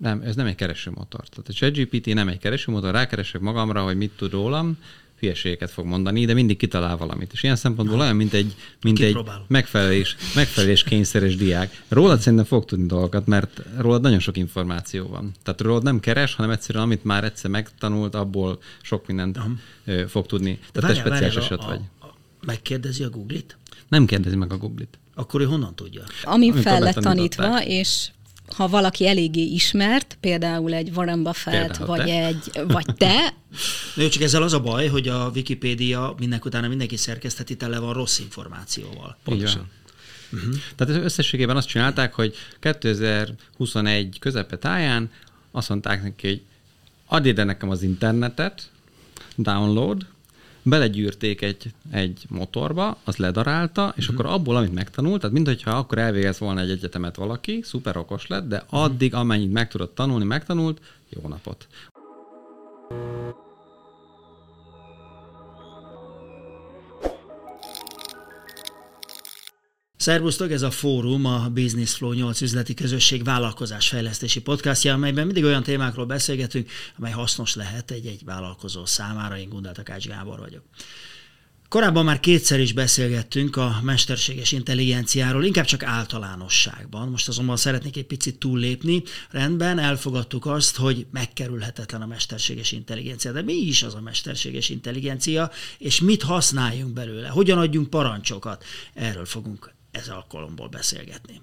Nem, ez nem egy keresőmotor. Tehát a ChatGPT nem egy keresőmotor, rákeresek magamra, hogy mit tud rólam, hülyeségeket fog mondani, de mindig kitalál valamit. És ilyen szempontból olyan, mint egy, mint egy megfelelés, megfelelés kényszeres diák. Rólad szerintem fog tudni dolgokat, mert rólad nagyon sok információ van. Tehát rólad nem keres, hanem egyszerűen amit már egyszer megtanult, abból sok mindent uh-huh. fog tudni. Tehát te speciális eset vagy. A, a, megkérdezi a Google-it? Nem kérdezi meg a Google-it. Akkor ő honnan tudja? Ami fel lett tanítva, és ha valaki eléggé ismert, például egy Warren Buffett, például vagy, te. egy, vagy te. Na, csak ezzel az a baj, hogy a Wikipédia mindenki utána mindenki szerkeszteti tele van rossz információval. Pontosan. Uh-huh. Tehát összességében azt csinálták, hogy 2021 közepe táján azt mondták neki, hogy add ide nekem az internetet, download, belegyűrték egy, egy motorba, az ledarálta, és uh-huh. akkor abból, amit megtanult, tehát mintha akkor elvégez volna egy egyetemet valaki, szuper okos lett, de mhm. addig, amennyit meg tudott tanulni, megtanult, jó napot. Szervusztok, ez a fórum a Business Flow 8 üzleti közösség vállalkozásfejlesztési podcastja, amelyben mindig olyan témákról beszélgetünk, amely hasznos lehet egy-egy vállalkozó számára. Én Gundel Takács Gábor vagyok. Korábban már kétszer is beszélgettünk a mesterséges intelligenciáról, inkább csak általánosságban. Most azonban szeretnék egy picit túllépni. Rendben, elfogadtuk azt, hogy megkerülhetetlen a mesterséges intelligencia. De mi is az a mesterséges intelligencia, és mit használjunk belőle? Hogyan adjunk parancsokat? Erről fogunk ez alkalomból beszélgetni.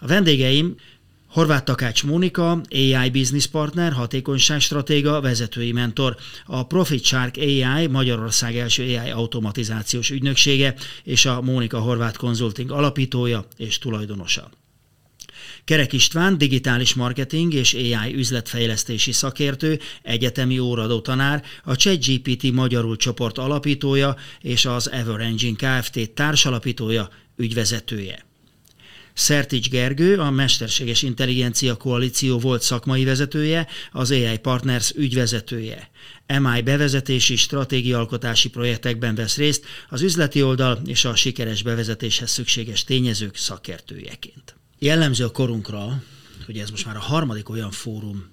A vendégeim Horváth Takács Mónika, AI Business Partner, hatékonyságstratéga, vezetői mentor, a Profit Shark AI Magyarország első AI automatizációs ügynöksége és a Mónika Horváth Consulting alapítója és tulajdonosa. Kerek István, digitális marketing és AI üzletfejlesztési szakértő, egyetemi óradó tanár, a ChatGPT magyarul csoport alapítója és az Ever Engine Kft. társalapítója, ügyvezetője. Szertics Gergő, a Mesterséges Intelligencia Koalíció volt szakmai vezetője, az AI Partners ügyvezetője. MI bevezetési stratégialkotási projektekben vesz részt, az üzleti oldal és a sikeres bevezetéshez szükséges tényezők szakértőjeként. Jellemző a korunkra, hogy ez most már a harmadik olyan fórum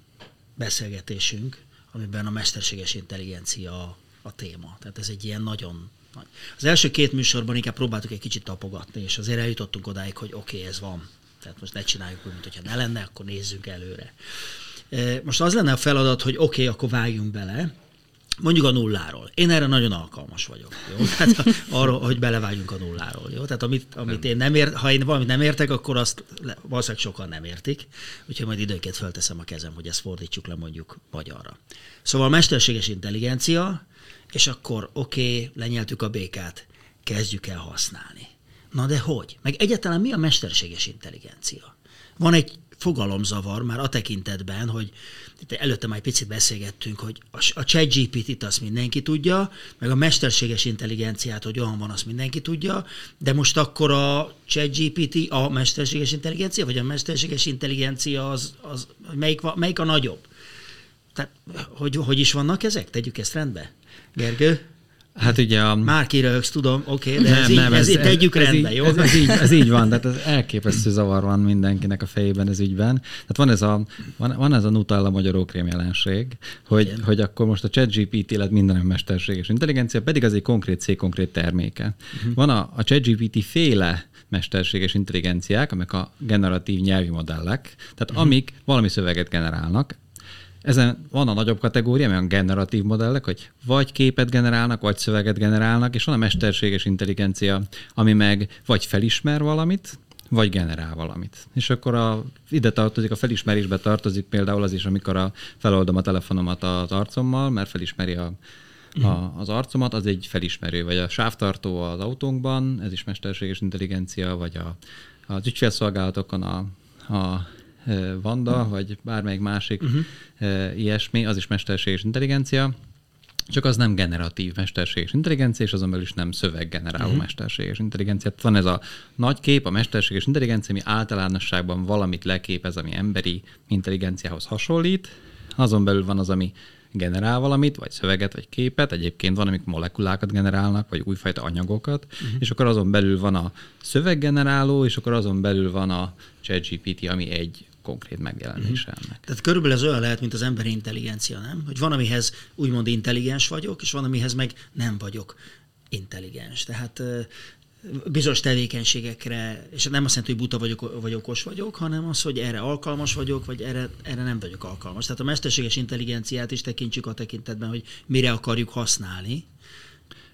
beszélgetésünk, amiben a mesterséges intelligencia a téma. Tehát ez egy ilyen nagyon nagy. Az első két műsorban inkább próbáltuk egy kicsit tapogatni, és azért eljutottunk odáig, hogy oké, okay, ez van. Tehát most ne csináljuk úgy, mintha ne lenne, akkor nézzünk előre. Most az lenne a feladat, hogy oké, okay, akkor vágjunk bele, Mondjuk a nulláról. Én erre nagyon alkalmas vagyok. Jó? Tehát arról, hogy belevágjunk a nulláról. Jó? Tehát amit, amit én nem ért, ha én valamit nem értek, akkor azt valószínűleg sokan nem értik. Úgyhogy majd időnként felteszem a kezem, hogy ezt fordítsuk le mondjuk magyarra. Szóval mesterséges intelligencia, és akkor oké, okay, lenyeltük a békát, kezdjük el használni. Na de hogy? Meg egyáltalán mi a mesterséges intelligencia? Van egy fogalomzavar már a tekintetben, hogy itt előtte már egy picit beszélgettünk, hogy a chat GPT-t azt mindenki tudja, meg a mesterséges intelligenciát, hogy olyan van, azt mindenki tudja, de most akkor a chat GPT a mesterséges intelligencia, vagy a mesterséges intelligencia az, az melyik, melyik a nagyobb? Tehát, hogy, hogy is vannak ezek? Tegyük ezt rendbe. Gergő? Hát ugye a... Már kiröhögsz, tudom, oké, okay, de nem, ez, így, nem, ez, ez, tegyük ez, rendbe, így, jó? Ez, ez, így, ez így van, tehát ez elképesztő zavar van mindenkinek a fejében ez ügyben. Tehát van ez a, van, van ez a Nutella magyar ókrém jelenség, hogy, hogy akkor most a ChatGPT lett minden mesterséges intelligencia, pedig az egy konkrét cég, konkrét terméke. Uh-huh. Van a, a ChatGPT féle mesterséges intelligenciák, amik a generatív nyelvi modellek, tehát uh-huh. amik valami szöveget generálnak, ezen van a nagyobb kategória, olyan generatív modellek, hogy vagy képet generálnak, vagy szöveget generálnak, és van a mesterséges intelligencia, ami meg vagy felismer valamit, vagy generál valamit. És akkor a, ide tartozik, a felismerésbe tartozik például az is, amikor a, feloldom a telefonomat az arcommal, mert felismeri a, a, az arcomat, az egy felismerő, vagy a sávtartó az autónkban, ez is mesterséges intelligencia, vagy a, az ügyfélszolgálatokon a, a Vanda, vagy bármelyik másik uh-huh. ilyesmi, az is mesterséges intelligencia, csak az nem generatív mesterséges intelligencia, és azon belül is nem szöveggeneráló uh-huh. mesterséges intelligencia. Tehát van ez a nagy kép, a mesterséges intelligencia, ami általánosságban valamit leképez, ami emberi intelligenciához hasonlít, azon belül van az, ami generál valamit, vagy szöveget, vagy képet, egyébként van, amik molekulákat generálnak, vagy újfajta anyagokat, uh-huh. és akkor azon belül van a szöveggeneráló, és akkor azon belül van a ChatGPT, ami egy konkrét megjelenése uh-huh. ennek. Tehát körülbelül ez olyan lehet, mint az emberi intelligencia, nem? Hogy van, amihez úgymond intelligens vagyok, és van, amihez meg nem vagyok intelligens. Tehát bizonyos tevékenységekre, és nem azt jelenti, hogy buta vagyok, vagy okos vagyok, hanem az, hogy erre alkalmas vagyok, vagy erre, erre nem vagyok alkalmas. Tehát a mesterséges intelligenciát is tekintsük a tekintetben, hogy mire akarjuk használni,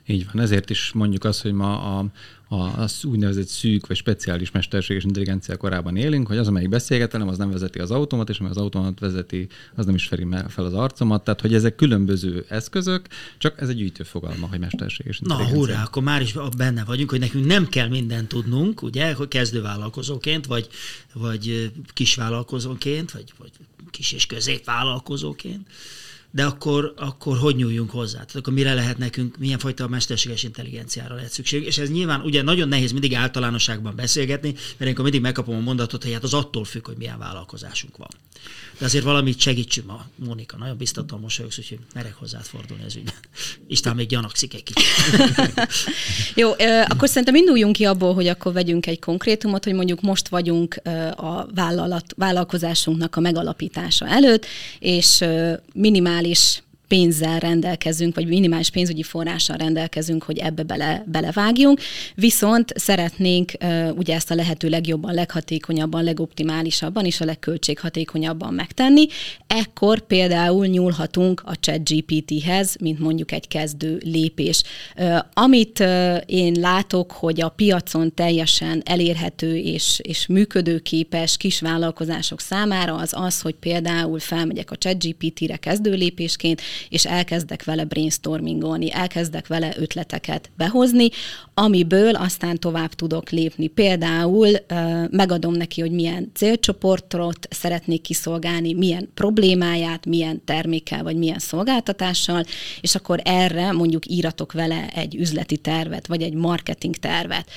így van, ezért is mondjuk azt, hogy ma a, az úgynevezett szűk vagy speciális mesterséges intelligencia korában élünk, hogy az, amelyik beszélget velem, az nem vezeti az automat, és ami az automat vezeti, az nem is feri fel az arcomat. Tehát, hogy ezek különböző eszközök, csak ez egy gyűjtő fogalma, hogy mesterséges intelligencia. Na, hurrá, akkor már is benne vagyunk, hogy nekünk nem kell mindent tudnunk, ugye, hogy kezdővállalkozóként, vagy, vagy kisvállalkozóként, vagy, vagy kis és középvállalkozóként de akkor, akkor hogy nyúljunk hozzá? Tehát akkor mire lehet nekünk, milyen fajta mesterséges intelligenciára lehet szükség? És ez nyilván ugye nagyon nehéz mindig általánosságban beszélgetni, mert én mindig megkapom a mondatot, hogy hát az attól függ, hogy milyen vállalkozásunk van. De azért valamit segítsünk ma, Mónika, nagyon biztatom mosolyogsz, úgyhogy merek hozzád fordulni ez ügyben. Isten még gyanakszik egy kicsit. Jó, akkor szerintem induljunk ki abból, hogy akkor vegyünk egy konkrétumot, hogy mondjuk most vagyunk a vállalat, vállalkozásunknak a megalapítása előtt, és normális. Pénzzel rendelkezünk, vagy minimális pénzügyi forrással rendelkezünk, hogy ebbe bele, belevágjunk, viszont szeretnénk ugye ezt a lehető legjobban, leghatékonyabban, legoptimálisabban és a legköltséghatékonyabban megtenni. Ekkor például nyúlhatunk a ChatGPT-hez, mint mondjuk egy kezdő lépés. Amit én látok, hogy a piacon teljesen elérhető és, és működőképes kisvállalkozások számára az az, hogy például felmegyek a ChatGPT-re kezdő lépésként, és elkezdek vele brainstormingolni, elkezdek vele ötleteket behozni, amiből aztán tovább tudok lépni. Például megadom neki, hogy milyen célcsoportot szeretnék kiszolgálni, milyen problémáját, milyen termékkel vagy milyen szolgáltatással, és akkor erre mondjuk íratok vele egy üzleti tervet, vagy egy marketing tervet.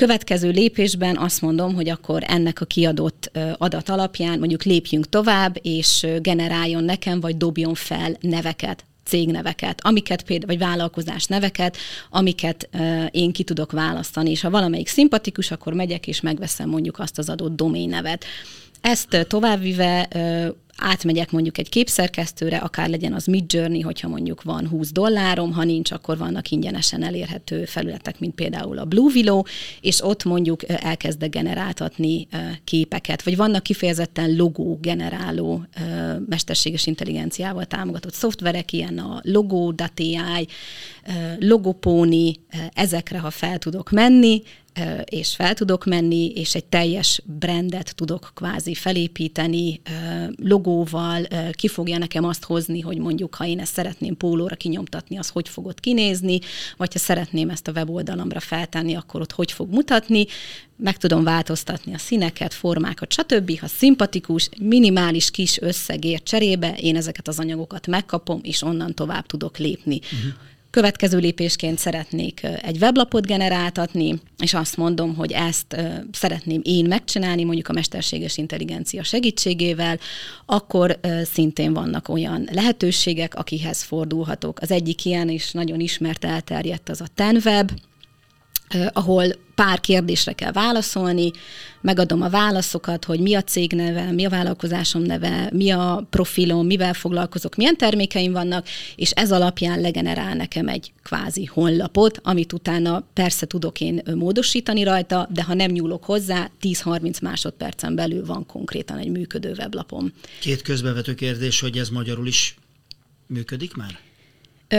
Következő lépésben azt mondom, hogy akkor ennek a kiadott adat alapján mondjuk lépjünk tovább, és generáljon nekem, vagy dobjon fel neveket cégneveket, amiket például, vagy vállalkozás neveket, amiket uh, én ki tudok választani, és ha valamelyik szimpatikus, akkor megyek és megveszem mondjuk azt az adott domain nevet. Ezt továbbvive átmegyek mondjuk egy képszerkesztőre, akár legyen az Mid Journey, hogyha mondjuk van 20 dollárom, ha nincs, akkor vannak ingyenesen elérhető felületek, mint például a Blue Willow, és ott mondjuk elkezdek generáltatni képeket, vagy vannak kifejezetten logó generáló mesterséges intelligenciával támogatott szoftverek, ilyen a Logo.ai, Logopóni, ezekre, ha fel tudok menni, és fel tudok menni, és egy teljes brandet tudok kvázi felépíteni, logóval, ki fogja nekem azt hozni, hogy mondjuk, ha én ezt szeretném pólóra kinyomtatni, az hogy fog ott kinézni, vagy ha szeretném ezt a weboldalamra feltenni, akkor ott hogy fog mutatni, meg tudom változtatni a színeket, formákat, stb. Ha szimpatikus, minimális kis összegért cserébe, én ezeket az anyagokat megkapom, és onnan tovább tudok lépni. Uh-huh. Következő lépésként szeretnék egy weblapot generáltatni, és azt mondom, hogy ezt szeretném én megcsinálni, mondjuk a mesterséges intelligencia segítségével, akkor szintén vannak olyan lehetőségek, akihez fordulhatok. Az egyik ilyen is nagyon ismert, elterjedt az a Tenweb, ahol pár kérdésre kell válaszolni, megadom a válaszokat, hogy mi a cég neve, mi a vállalkozásom neve, mi a profilom, mivel foglalkozok, milyen termékeim vannak, és ez alapján legenerál nekem egy kvázi honlapot, amit utána persze tudok én módosítani rajta, de ha nem nyúlok hozzá, 10-30 másodpercen belül van konkrétan egy működő weblapom. Két közbevető kérdés, hogy ez magyarul is működik már? Ö,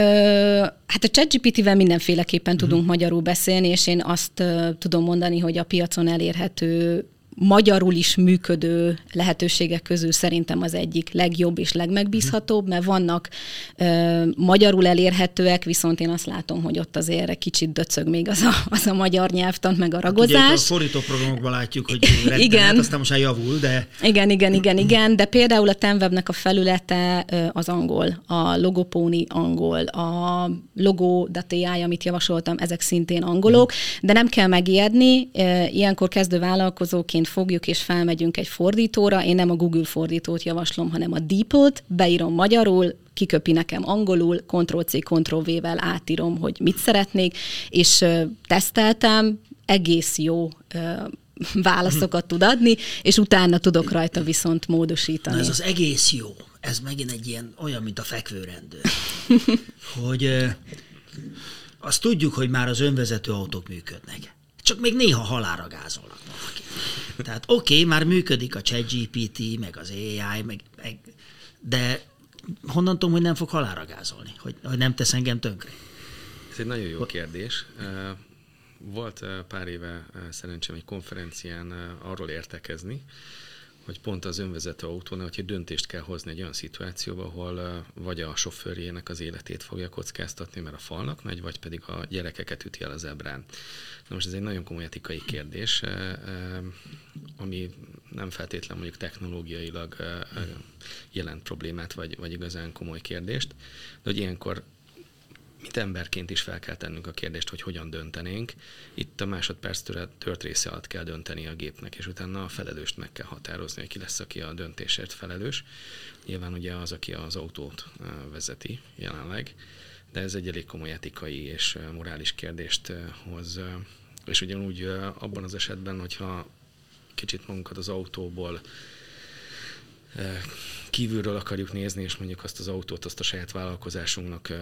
hát a ChatGPT-vel mindenféleképpen tudunk uh-huh. magyarul beszélni, és én azt uh, tudom mondani, hogy a piacon elérhető magyarul is működő lehetőségek közül szerintem az egyik legjobb és legmegbízhatóbb, mert vannak ö, magyarul elérhetőek, viszont én azt látom, hogy ott azért kicsit döcög még az a, az a magyar nyelvtant, meg a ragozás. Hát ugye a fordítóprogramokban látjuk, hogy igen. aztán most már javul, de... Igen, igen, igen, igen, de például a Tenwebnek a felülete az angol, a logopóni angol, a logo.ai, amit javasoltam, ezek szintén angolok, de nem kell megijedni, ilyenkor kezdő vállalkozóként egyébként fogjuk és felmegyünk egy fordítóra, én nem a Google fordítót javaslom, hanem a DeepL-t, beírom magyarul, kiköpi nekem angolul, Ctrl-C, Ctrl-V-vel átírom, hogy mit szeretnék, és teszteltem, egész jó válaszokat tud adni, és utána tudok rajta viszont módosítani. Na ez az egész jó. Ez megint egy ilyen olyan, mint a fekvőrendőr. hogy azt tudjuk, hogy már az önvezető autók működnek. Csak még néha halára gázolnak valaki. Tehát oké, okay, már működik a ChatGPT, meg az AI, meg, meg, de honnan tudom, hogy nem fog halára gázolni, hogy, hogy nem tesz engem tönkre? Ez egy nagyon jó kérdés. Volt pár éve szerencsém egy konferencián arról értekezni, hogy pont az önvezető autónál, hogy döntést kell hozni egy olyan szituációba, ahol vagy a sofőrjének az életét fogja kockáztatni, mert a falnak megy, vagy pedig a gyerekeket üti el az ebrán. Na most ez egy nagyon komoly etikai kérdés, ami nem feltétlen mondjuk technológiailag jelent problémát, vagy, vagy igazán komoly kérdést, de hogy ilyenkor mint emberként is fel kell tennünk a kérdést, hogy hogyan döntenénk. Itt a másodperc tört része alatt kell dönteni a gépnek, és utána a felelőst meg kell határozni, hogy ki lesz, aki a döntésért felelős. Nyilván ugye az, aki az autót vezeti jelenleg, de ez egy elég komoly etikai és morális kérdést hoz. És ugyanúgy abban az esetben, hogyha kicsit magunkat az autóból kívülről akarjuk nézni, és mondjuk azt az autót, azt a saját vállalkozásunknak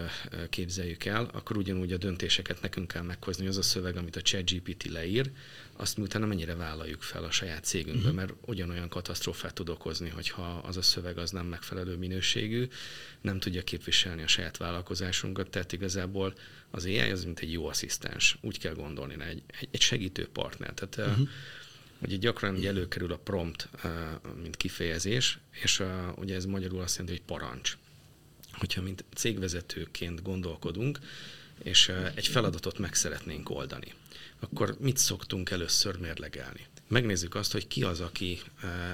képzeljük el, akkor ugyanúgy a döntéseket nekünk kell meghozni. Az a szöveg, amit a ChatGPT leír, azt mi utána mennyire vállaljuk fel a saját cégünkbe, uh-huh. mert ugyanolyan katasztrófát tud okozni, hogyha az a szöveg az nem megfelelő minőségű, nem tudja képviselni a saját vállalkozásunkat, tehát igazából az AI az mint egy jó asszisztens, úgy kell gondolni, egy, egy segítő partner. Tehát uh-huh Ugye gyakran ugye előkerül a prompt, mint kifejezés, és ugye ez magyarul azt jelenti, hogy parancs. Hogyha mint cégvezetőként gondolkodunk, és egy feladatot meg szeretnénk oldani, akkor mit szoktunk először mérlegelni? Megnézzük azt, hogy ki az, aki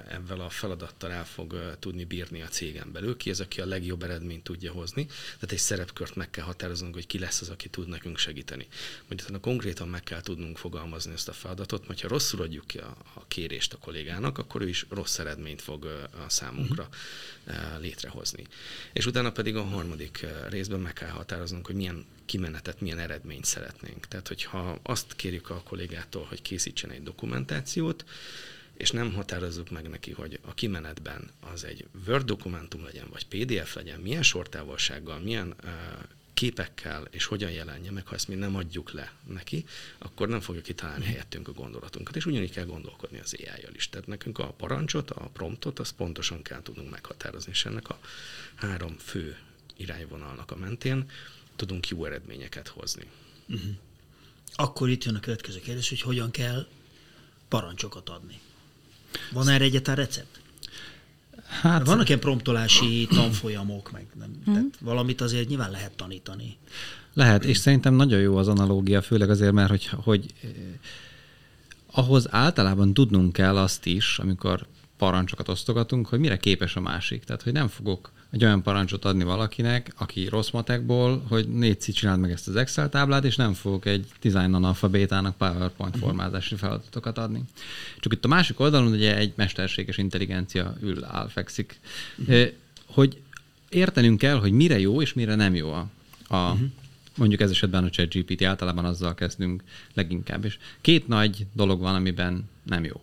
ebben a feladattal el fog tudni bírni a cégen belül, ki az, aki a legjobb eredményt tudja hozni. Tehát egy szerepkört meg kell határoznunk, hogy ki lesz az, aki tud nekünk segíteni. Mondjuk konkrétan meg kell tudnunk fogalmazni ezt a feladatot, mert ha rosszul adjuk ki a, a kérést a kollégának, akkor ő is rossz eredményt fog a számunkra uh-huh. létrehozni. És utána pedig a harmadik részben meg kell határoznunk, hogy milyen kimenetet, milyen eredményt szeretnénk. Tehát, hogyha azt kérjük a kollégától, hogy készítsen egy dokumentációt, és nem határozzuk meg neki, hogy a kimenetben az egy Word dokumentum legyen, vagy PDF legyen, milyen sortávolsággal, milyen uh, képekkel, és hogyan jelenje meg, ha ezt mi nem adjuk le neki, akkor nem fogja kitalálni mhm. helyettünk a gondolatunkat. És ugyanígy kell gondolkodni az ai is. Tehát nekünk a parancsot, a promptot, azt pontosan kell tudnunk meghatározni, és ennek a három fő irányvonalnak a mentén tudunk jó eredményeket hozni. Uh-huh. Akkor itt jön a következő kérdés, hogy hogyan kell parancsokat adni. Van erre egyáltalán recept? Hát, Vannak ilyen promptolási tanfolyamok, meg nem, uh-huh. tehát valamit azért nyilván lehet tanítani. Lehet, és szerintem nagyon jó az analógia, főleg azért, mert hogy, hogy eh, ahhoz általában tudnunk kell azt is, amikor parancsokat osztogatunk, hogy mire képes a másik. Tehát, hogy nem fogok egy olyan parancsot adni valakinek, aki rossz matekból, hogy négy csináld meg ezt az Excel táblát, és nem fogok egy design analfabétának PowerPoint uh-huh. formázási feladatokat adni. Csak itt a másik oldalon ugye egy mesterséges intelligencia ül, áll, fekszik, uh-huh. hogy értenünk kell, hogy mire jó és mire nem jó a, a uh-huh. mondjuk ez esetben a ChatGPT, általában azzal kezdünk leginkább. És két nagy dolog van, amiben nem jó.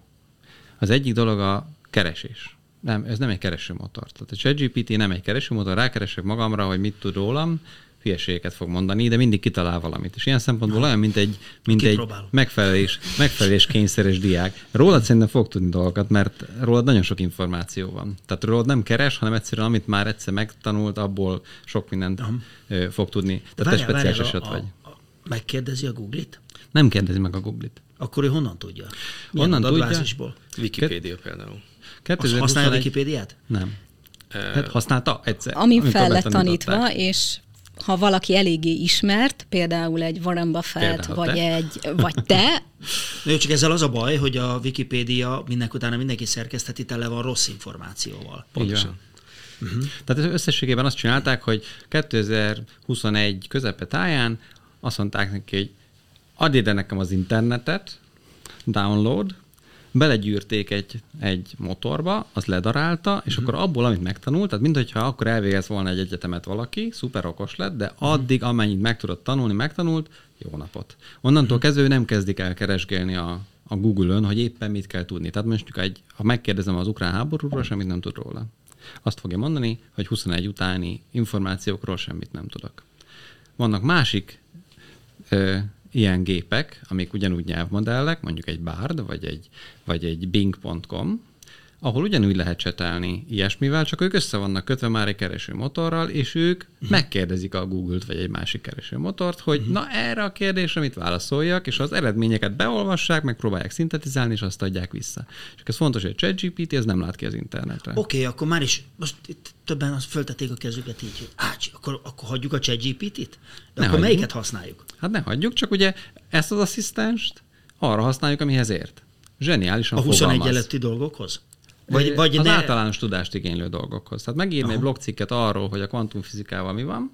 Az egyik dolog a keresés. Nem, ez nem egy keresőmotor. Tehát a ChatGPT nem egy keresőmotor, rákeresek magamra, hogy mit tud rólam, hülyeségeket fog mondani, de mindig kitalál valamit. És ilyen szempontból olyan, mint egy, mint egy megfelelés, megfelelés kényszeres diák. Rólad szerintem fog tudni dolgokat, mert rólad nagyon sok információ van. Tehát rólad nem keres, hanem egyszerűen amit már egyszer megtanult, abból sok mindent uh-huh. fog tudni. Tehát várjál, te speciális eset vagy. A, a, megkérdezi a Google-it? Nem kérdezi meg a Google-it. Akkor ő honnan tudja? Milyen honnan tudja? Wikipedia például. 2021... Használja a Wikipédiát? Nem. Hát használta egyszer. Ami fel lett tanítva, és ha valaki eléggé ismert, például egy Warren Buffett, például vagy, te. egy, vagy te. Jó, csak ezzel az a baj, hogy a Wikipédia mindenki utána mindenki szerkeszteti tele van rossz információval. Pontosan. Uh-huh. Tehát összességében azt csinálták, hogy 2021 közepe táján azt mondták neki, hogy add ide nekem az internetet, download, belegyűrték egy, egy motorba, az ledarálta, és uh-huh. akkor abból, amit megtanult, tehát mintha akkor elvégez volna egy egyetemet valaki, szuper okos lett, de addig, amennyit meg tudott tanulni, megtanult, jó napot. Onnantól uh-huh. kezdve nem kezdik el keresgélni a, a Google-ön, hogy éppen mit kell tudni. Tehát most egy, ha megkérdezem az ukrán háborúról, semmit nem tud róla. Azt fogja mondani, hogy 21 utáni információkról semmit nem tudok. Vannak másik ö, ilyen gépek, amik ugyanúgy nyelvmodellek, mondjuk egy Bard, vagy egy, vagy egy Bing.com, ahol ugyanúgy lehet csetelni ilyesmivel, csak ők össze vannak kötve már egy kereső motorral, és ők uh-huh. megkérdezik a Google-t vagy egy másik kereső motort, hogy uh-huh. na erre a kérdésre mit válaszoljak, és az eredményeket beolvassák, megpróbálják szintetizálni, és azt adják vissza. És ez fontos, hogy a ChatGPT ez nem lát ki az internetre. Oké, okay, akkor már is, most itt többen föltették a kezüket így, hogy ács, akkor, akkor hagyjuk a ChatGPT-t? De ne akkor hagyjuk. melyiket használjuk? Hát ne hagyjuk, csak ugye ezt az asszisztenst arra használjuk, amihez ért. Zseniálisan A 21 előtti dolgokhoz? Vagy, vagy az ne... általános tudást igénylő dolgokhoz. Tehát megírni Aha. egy blogcikket arról, hogy a kvantumfizikával mi van,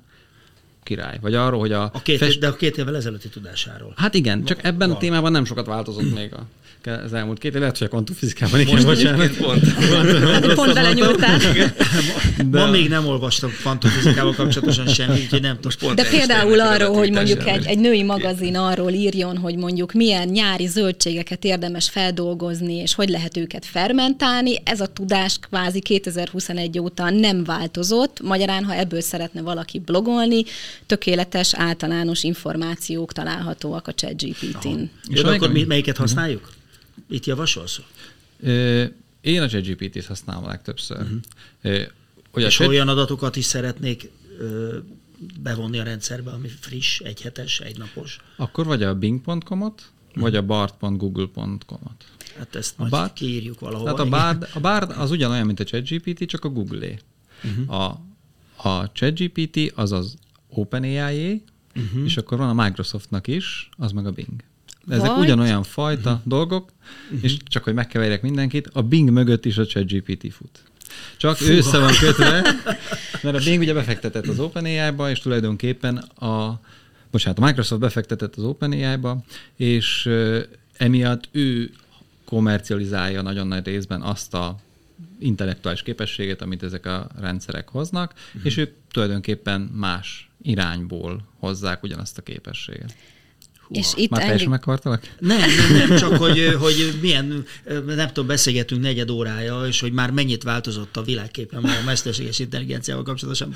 király. Vagy arról, hogy a... a két, fest... De a két évvel ezelőtti tudásáról. Hát igen, csak ebben van. a témában nem sokat változott még a az elmúlt két év, lehet, hogy a kvantumfizikában igen, bocsánat. Pont. Pont belenyúltál. De... Ma még nem olvastam kvantumfizikával kapcsolatosan semmit, úgyhogy nem tudom. De például arról, hogy mondjuk egy, egy női magazin arról írjon, hogy mondjuk milyen nyári zöldségeket érdemes feldolgozni, és hogy lehet őket fermentálni, ez a tudás kvázi 2021 óta nem változott. Magyarán, ha ebből szeretne valaki blogolni, tökéletes általános információk találhatóak a ChatGPT-n. És akkor melyiket használjuk? Mit javasolsz? Én a ChatGPT-t használom a legtöbbször. Uh-huh. Hogy És chat... olyan adatokat is szeretnék bevonni a rendszerbe, ami friss, egyhetes, egynapos. Akkor vagy a bing.com-ot, uh-huh. vagy a bard.google.com-ot. Hát ezt a majd Bard, kiírjuk valahol. Tehát a Bard, a Bard az ugyanolyan, mint a ChatGPT, csak a Google-é. Uh-huh. A, a ChatGPT az az OpenAI-é, uh-huh. és akkor van a Microsoftnak is, az meg a Bing. Ezek Vagy... ugyanolyan fajta uh-huh. dolgok, uh-huh. és csak hogy megkeverjek mindenkit, a Bing mögött is a ChatGPT fut. Csak Fú. ő össze van kötve, mert a Bing ugye befektetett az OpenAI-ba, és tulajdonképpen a, bocsánat, a Microsoft befektetett az OpenAI-ba, és emiatt ő komercializálja nagyon nagy részben azt a intellektuális képességet, amit ezek a rendszerek hoznak, uh-huh. és ők tulajdonképpen más irányból hozzák ugyanazt a képességet. Húha. És itt Már enged... meghallgatalak? Nem, nem, nem, csak hogy, hogy milyen, nem tudom, beszélgetünk negyed órája, és hogy már mennyit változott a világképen a mesterséges intelligenciával kapcsolatosan.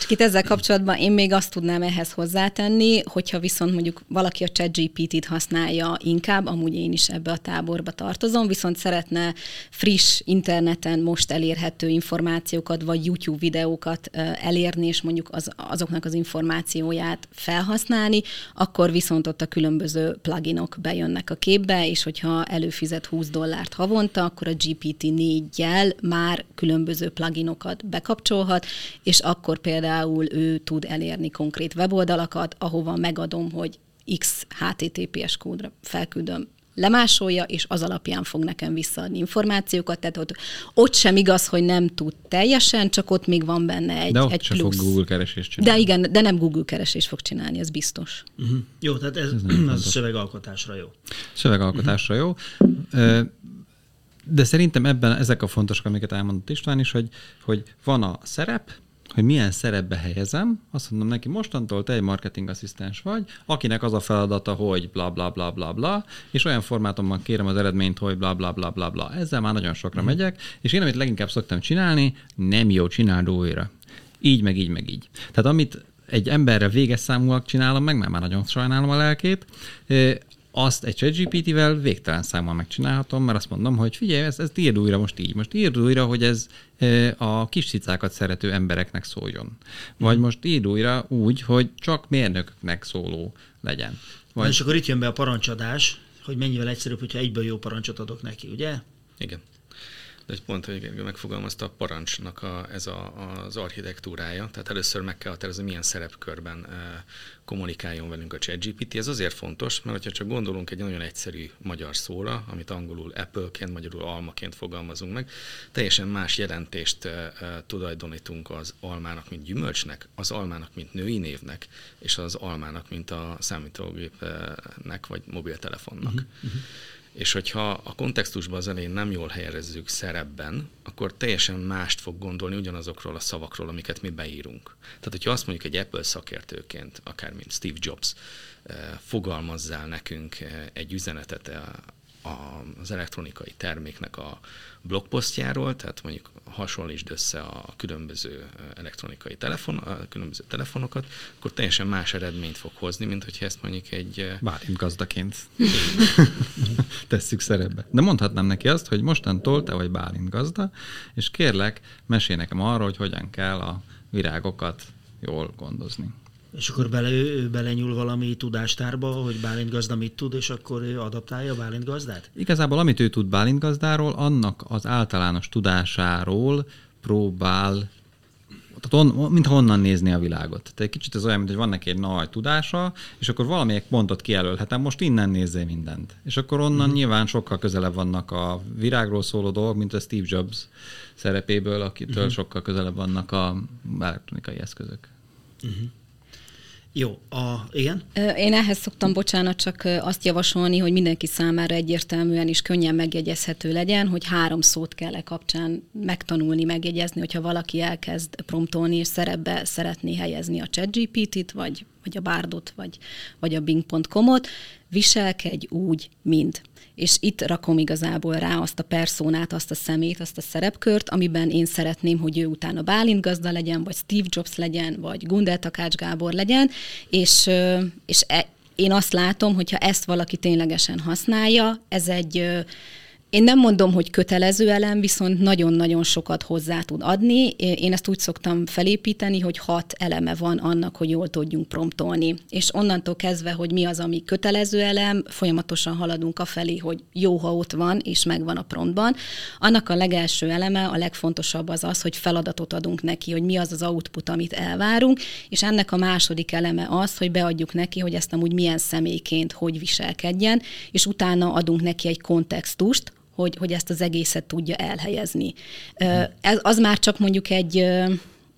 Csak itt ezzel kapcsolatban én még azt tudnám ehhez hozzátenni, hogyha viszont mondjuk valaki a chat GPT-t használja inkább, amúgy én is ebbe a táborba tartozom, viszont szeretne friss interneten most elérhető információkat, vagy YouTube videókat elérni, és mondjuk az, azoknak az információját felhasználni, akkor viszont viszont ott a különböző pluginok bejönnek a képbe, és hogyha előfizet 20 dollárt havonta, akkor a GPT-4-jel már különböző pluginokat bekapcsolhat, és akkor például ő tud elérni konkrét weboldalakat, ahova megadom, hogy X HTTPS kódra felküldöm lemásolja, és az alapján fog nekem visszaadni információkat, tehát ott, ott sem igaz, hogy nem tud teljesen, csak ott még van benne egy, de ott egy sem plusz. fog Google keresés csinálni. De igen, de nem Google keresés fog csinálni, ez biztos. Uh-huh. Jó, tehát ez, ez az szövegalkotásra jó. Szövegalkotásra uh-huh. jó. De szerintem ebben ezek a fontosak, amiket elmondott István is, hogy, hogy van a szerep, hogy milyen szerepbe helyezem, azt mondom neki, mostantól te egy marketing asszisztens vagy, akinek az a feladata, hogy bla bla bla bla bla, és olyan formátumban kérem az eredményt, hogy bla bla bla bla bla. Ezzel már nagyon sokra mm. megyek, és én amit leginkább szoktam csinálni, nem jó, csináld újra. Így, meg így, meg így. Tehát amit egy emberre véges számúak csinálom meg, mert már nagyon sajnálom a lelkét, azt egy ChatGPT-vel végtelen számmal megcsinálhatom, mert azt mondom, hogy figyelj, ezt, ezt írd újra most így. Most írd újra, hogy ez a kis cicákat szerető embereknek szóljon. Vagy mm. most írd újra úgy, hogy csak mérnököknek szóló legyen. Vagy... Na, és akkor itt jön be a parancsadás, hogy mennyivel egyszerűbb, hogyha egyből jó parancsot adok neki, ugye? Igen de egy pont, hogy megfogalmazta a parancsnak a, ez a, az architektúrája, tehát először meg kell határozni, milyen szerepkörben e, kommunikáljon velünk a ChatGPT. Ez azért fontos, mert ha csak gondolunk egy nagyon egyszerű magyar szóra, amit angolul Apple-ként, magyarul almaként fogalmazunk meg, teljesen más jelentést e, e, tulajdonítunk az almának, mint gyümölcsnek, az almának, mint női névnek, és az almának, mint a számítógépnek vagy mobiltelefonnak. Uh-huh, uh-huh. És hogyha a kontextusban az elején nem jól helyezzük szerepben, akkor teljesen mást fog gondolni ugyanazokról a szavakról, amiket mi beírunk. Tehát, hogyha azt mondjuk egy Apple szakértőként, akár mint Steve Jobs, fogalmazzál nekünk egy üzenetet az elektronikai terméknek a blogposztjáról, tehát mondjuk hasonlítsd össze a különböző elektronikai telefon, a különböző telefonokat, akkor teljesen más eredményt fog hozni, mint hogyha ezt mondjuk egy... Bálint gazdaként tesszük szerepbe. De mondhatnám neki azt, hogy mostantól te vagy Bálint gazda, és kérlek, mesél nekem arról, hogy hogyan kell a virágokat jól gondozni. És akkor bele, ő belenyúl valami tudástárba, hogy Bálint gazda mit tud, és akkor ő adaptálja Bálint gazdát? Igazából amit ő tud Bálint gazdáról, annak az általános tudásáról próbál tehát on, mint honnan nézni a világot. Tehát egy kicsit ez olyan, mint hogy van neki egy nagy tudása, és akkor valamelyik pontot kijelölhetem, most innen nézzé mindent. És akkor onnan uh-huh. nyilván sokkal közelebb vannak a virágról szóló dolgok, mint a Steve Jobs szerepéből, akitől uh-huh. sokkal közelebb vannak a elektronikai eszközök. Uh-huh. Jó, a, igen? Én ehhez szoktam, bocsánat, csak azt javasolni, hogy mindenki számára egyértelműen és könnyen megjegyezhető legyen, hogy három szót kell e kapcsán megtanulni, megjegyezni, hogyha valaki elkezd promptolni és szerepbe szeretné helyezni a ChatGPT-t, vagy, vagy a Bardot, vagy, vagy a Bing.com-ot, viselkedj úgy, mint. És itt rakom igazából rá azt a perszónát, azt a szemét, azt a szerepkört, amiben én szeretném, hogy ő utána Bálint gazda legyen, vagy Steve Jobs legyen, vagy Gundel Takács Gábor legyen, és, és e, én azt látom, hogyha ezt valaki ténylegesen használja, ez egy én nem mondom, hogy kötelező elem, viszont nagyon-nagyon sokat hozzá tud adni. Én ezt úgy szoktam felépíteni, hogy hat eleme van annak, hogy jól tudjunk promptolni. És onnantól kezdve, hogy mi az, ami kötelező elem, folyamatosan haladunk a felé, hogy jó, ha ott van, és megvan a promptban. Annak a legelső eleme, a legfontosabb az az, hogy feladatot adunk neki, hogy mi az az output, amit elvárunk, és ennek a második eleme az, hogy beadjuk neki, hogy ezt amúgy milyen személyként hogy viselkedjen, és utána adunk neki egy kontextust, hogy, hogy ezt az egészet tudja elhelyezni. Ez, az már csak mondjuk egy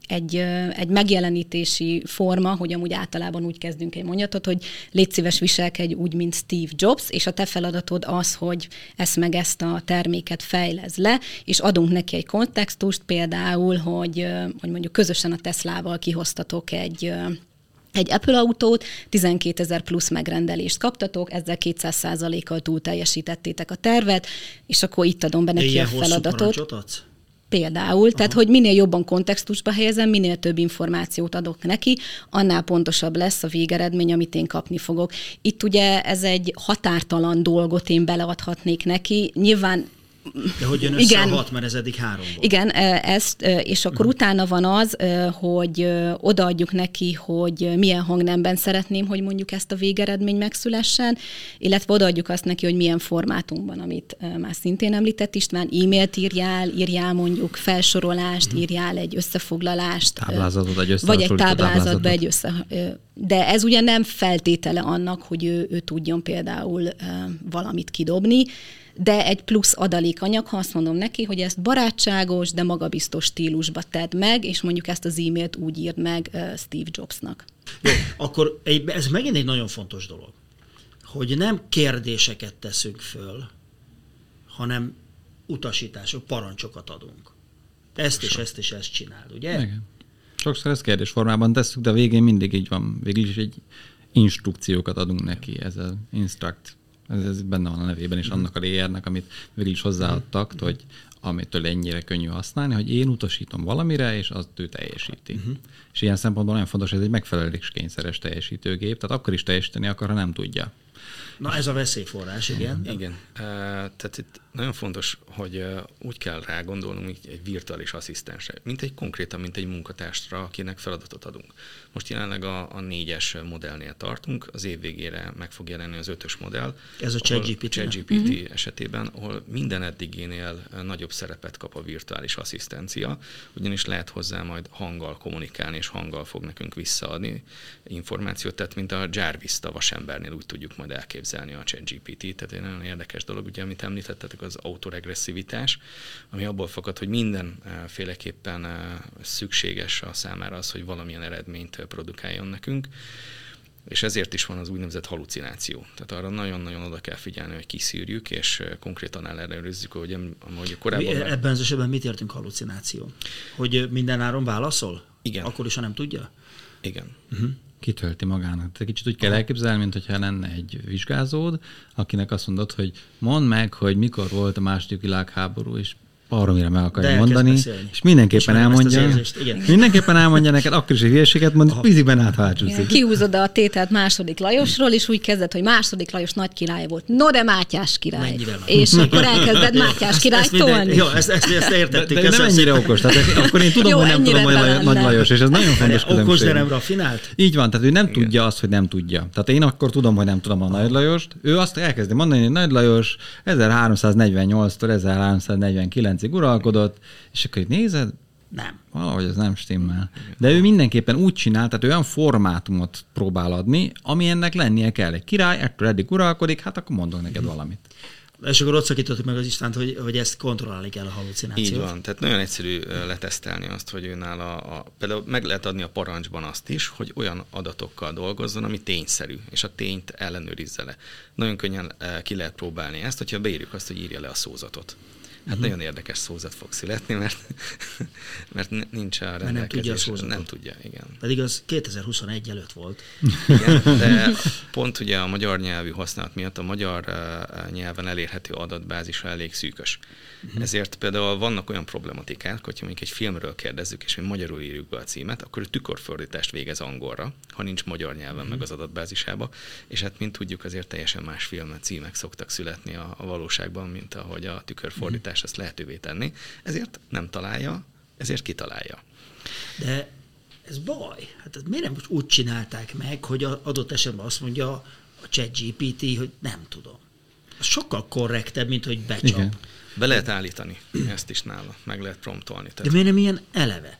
egy, egy megjelenítési forma, hogy amúgy általában úgy kezdünk egy mondatot, hogy légy szíves viselkedj úgy, mint Steve Jobs, és a te feladatod az, hogy ezt meg ezt a terméket fejlesz le, és adunk neki egy kontextust, például, hogy, hogy mondjuk közösen a Teslával kihoztatok egy egy Apple autót, 12 ezer plusz megrendelést kaptatok, ezzel 200 kal túl teljesítettétek a tervet, és akkor itt adom be neki a feladatot. Adsz? Például, Aha. tehát hogy minél jobban kontextusba helyezem, minél több információt adok neki, annál pontosabb lesz a végeredmény, amit én kapni fogok. Itt ugye ez egy határtalan dolgot én beleadhatnék neki. Nyilván de hogy jön össze igen, a hat, mert ez eddig három volt. Igen, ezt, és akkor uh-huh. utána van az, hogy odaadjuk neki, hogy milyen hangnemben szeretném, hogy mondjuk ezt a végeredmény megszülessen, illetve odaadjuk azt neki, hogy milyen formátumban, amit már szintén említett István, e-mailt írjál, írjál mondjuk felsorolást, uh-huh. írjál egy összefoglalást. Táblázatot, egy Vagy egy táblázatba egy össze... De ez ugye nem feltétele annak, hogy ő, ő tudjon például valamit kidobni, de egy plusz adalékanyag, ha azt mondom neki, hogy ezt barátságos, de magabiztos stílusba tedd meg, és mondjuk ezt az e-mailt úgy írd meg Steve Jobsnak. Jó, akkor ez megint egy nagyon fontos dolog, hogy nem kérdéseket teszünk föl, hanem utasítások, parancsokat adunk. Ezt és ezt és ezt csináld, ugye? Igen. Sokszor ezt kérdésformában tesszük, de a végén mindig így van. Végül is egy instrukciókat adunk neki, ez az instruct ez, ez benne van a nevében is, annak a layernek, amit végül is hozzáadtak, hogy amitől ennyire könnyű használni, hogy én utasítom valamire, és azt ő teljesíti. Uh-huh. És ilyen szempontból nagyon fontos, hogy ez egy megfeleléskényszeres teljesítőgép, tehát akkor is teljesíteni akar, ha nem tudja. Na ez a veszélyforrás, igen. Igen. Tehát itt nagyon fontos, hogy úgy kell rá gondolnunk, mint egy virtuális asszisztensre, mint egy konkrétan, mint egy munkatársra, akinek feladatot adunk. Most jelenleg a, a négyes modellnél tartunk, az év végére meg fog jelenni az ötös modell. Ez a ChatGPT. ChatGPT uh-huh. esetében, ahol minden eddigénél nagyobb szerepet kap a virtuális asszisztencia, ugyanis lehet hozzá majd hanggal kommunikálni, és hanggal fog nekünk visszaadni információt, tehát mint a Jarvis vasembernél úgy tudjuk majd elképzelni a ChatGPT, tehát egy nagyon érdekes dolog, ugye, amit említettetek, az autoregresszivitás, ami abból fakad, hogy mindenféleképpen szükséges a számára az, hogy valamilyen eredményt produkáljon nekünk és ezért is van az úgynevezett halucináció. Tehát arra nagyon-nagyon oda kell figyelni, hogy kiszűrjük, és konkrétan ellenőrizzük, hogy ahogy korábban... Mi, ebben az esetben mit értünk halucináció? Hogy minden áron válaszol? Igen. Akkor is, ha nem tudja? Igen. Uh-huh kitölti magának. Tehát kicsit úgy kell elképzelni, mint hogyha lenne egy vizsgázód, akinek azt mondod, hogy mondd meg, hogy mikor volt a második világháború, és baromira meg akarja mondani, és mindenképpen Ismerem elmondja, mindenképpen elmondja neked, akkor is egy hülyeséget mond, piciben átháltsúszik. Kihúzod a tételt második Lajosról, és úgy kezded, hogy második Lajos nagy király volt. No, de Mátyás király. És akkor elkezded Mátyás király tolni. Jó, ezt, ezt, ezt értettük. De, de nem ennyire okos. Tehát akkor én tudom, jó, hogy nem tudom, hogy Nagy Lajos, és ez nagyon fontos Okos, de nem rafinált? Így van, tehát ő nem tudja azt, hogy nem tudja. Tehát én akkor tudom, hogy nem tudom a Nagy Lajost. Ő azt elkezdi mondani, hogy Nagy Lajos 1348-tól 1349-ig uralkodott, és akkor itt nézed, nem. Valahogy ez nem stimmel. De ő mindenképpen úgy csinál, tehát olyan formátumot próbál adni, ami ennek lennie kell. Egy király ettől eddig uralkodik, hát akkor mondok neked valamit. És akkor ott szakítottuk meg az Istánt, hogy, hogy ezt kontrollálni kell a halucinációt. Így van, tehát nagyon egyszerű letesztelni azt, hogy őnál a, a, például meg lehet adni a parancsban azt is, hogy olyan adatokkal dolgozzon, ami tényszerű, és a tényt ellenőrizze le. Nagyon könnyen ki lehet próbálni ezt, hogyha beírjuk azt, hogy írja le a szózatot. Hát uh-huh. nagyon érdekes szózat fog születni, mert, mert nincs a rendelkezés. nem tudja a szózatot. Nem tudja, igen. Pedig az 2021 előtt volt. Igen, de pont ugye a magyar nyelvű használat miatt a magyar nyelven elérhető adatbázis elég szűkös. Uh-huh. Ezért például vannak olyan problematikák, hogyha mondjuk egy filmről kérdezzük, és mi magyarul írjuk be a címet, akkor ő tükörfordítást végez angolra, ha nincs magyar nyelven uh-huh. meg az adatbázisába, és hát mint tudjuk, azért teljesen más film címek szoktak születni a, a valóságban, mint ahogy a tükörfordítás uh-huh. ezt lehetővé tenni. Ezért nem találja, ezért kitalálja. De ez baj. Hát miért nem úgy csinálták meg, hogy adott esetben azt mondja a ChatGPT, hogy nem tudom. Az sokkal korrektebb, mint hogy becsap. Igen. Be lehet állítani ezt is nála, meg lehet promptolni. Tehát... De miért nem ilyen eleve?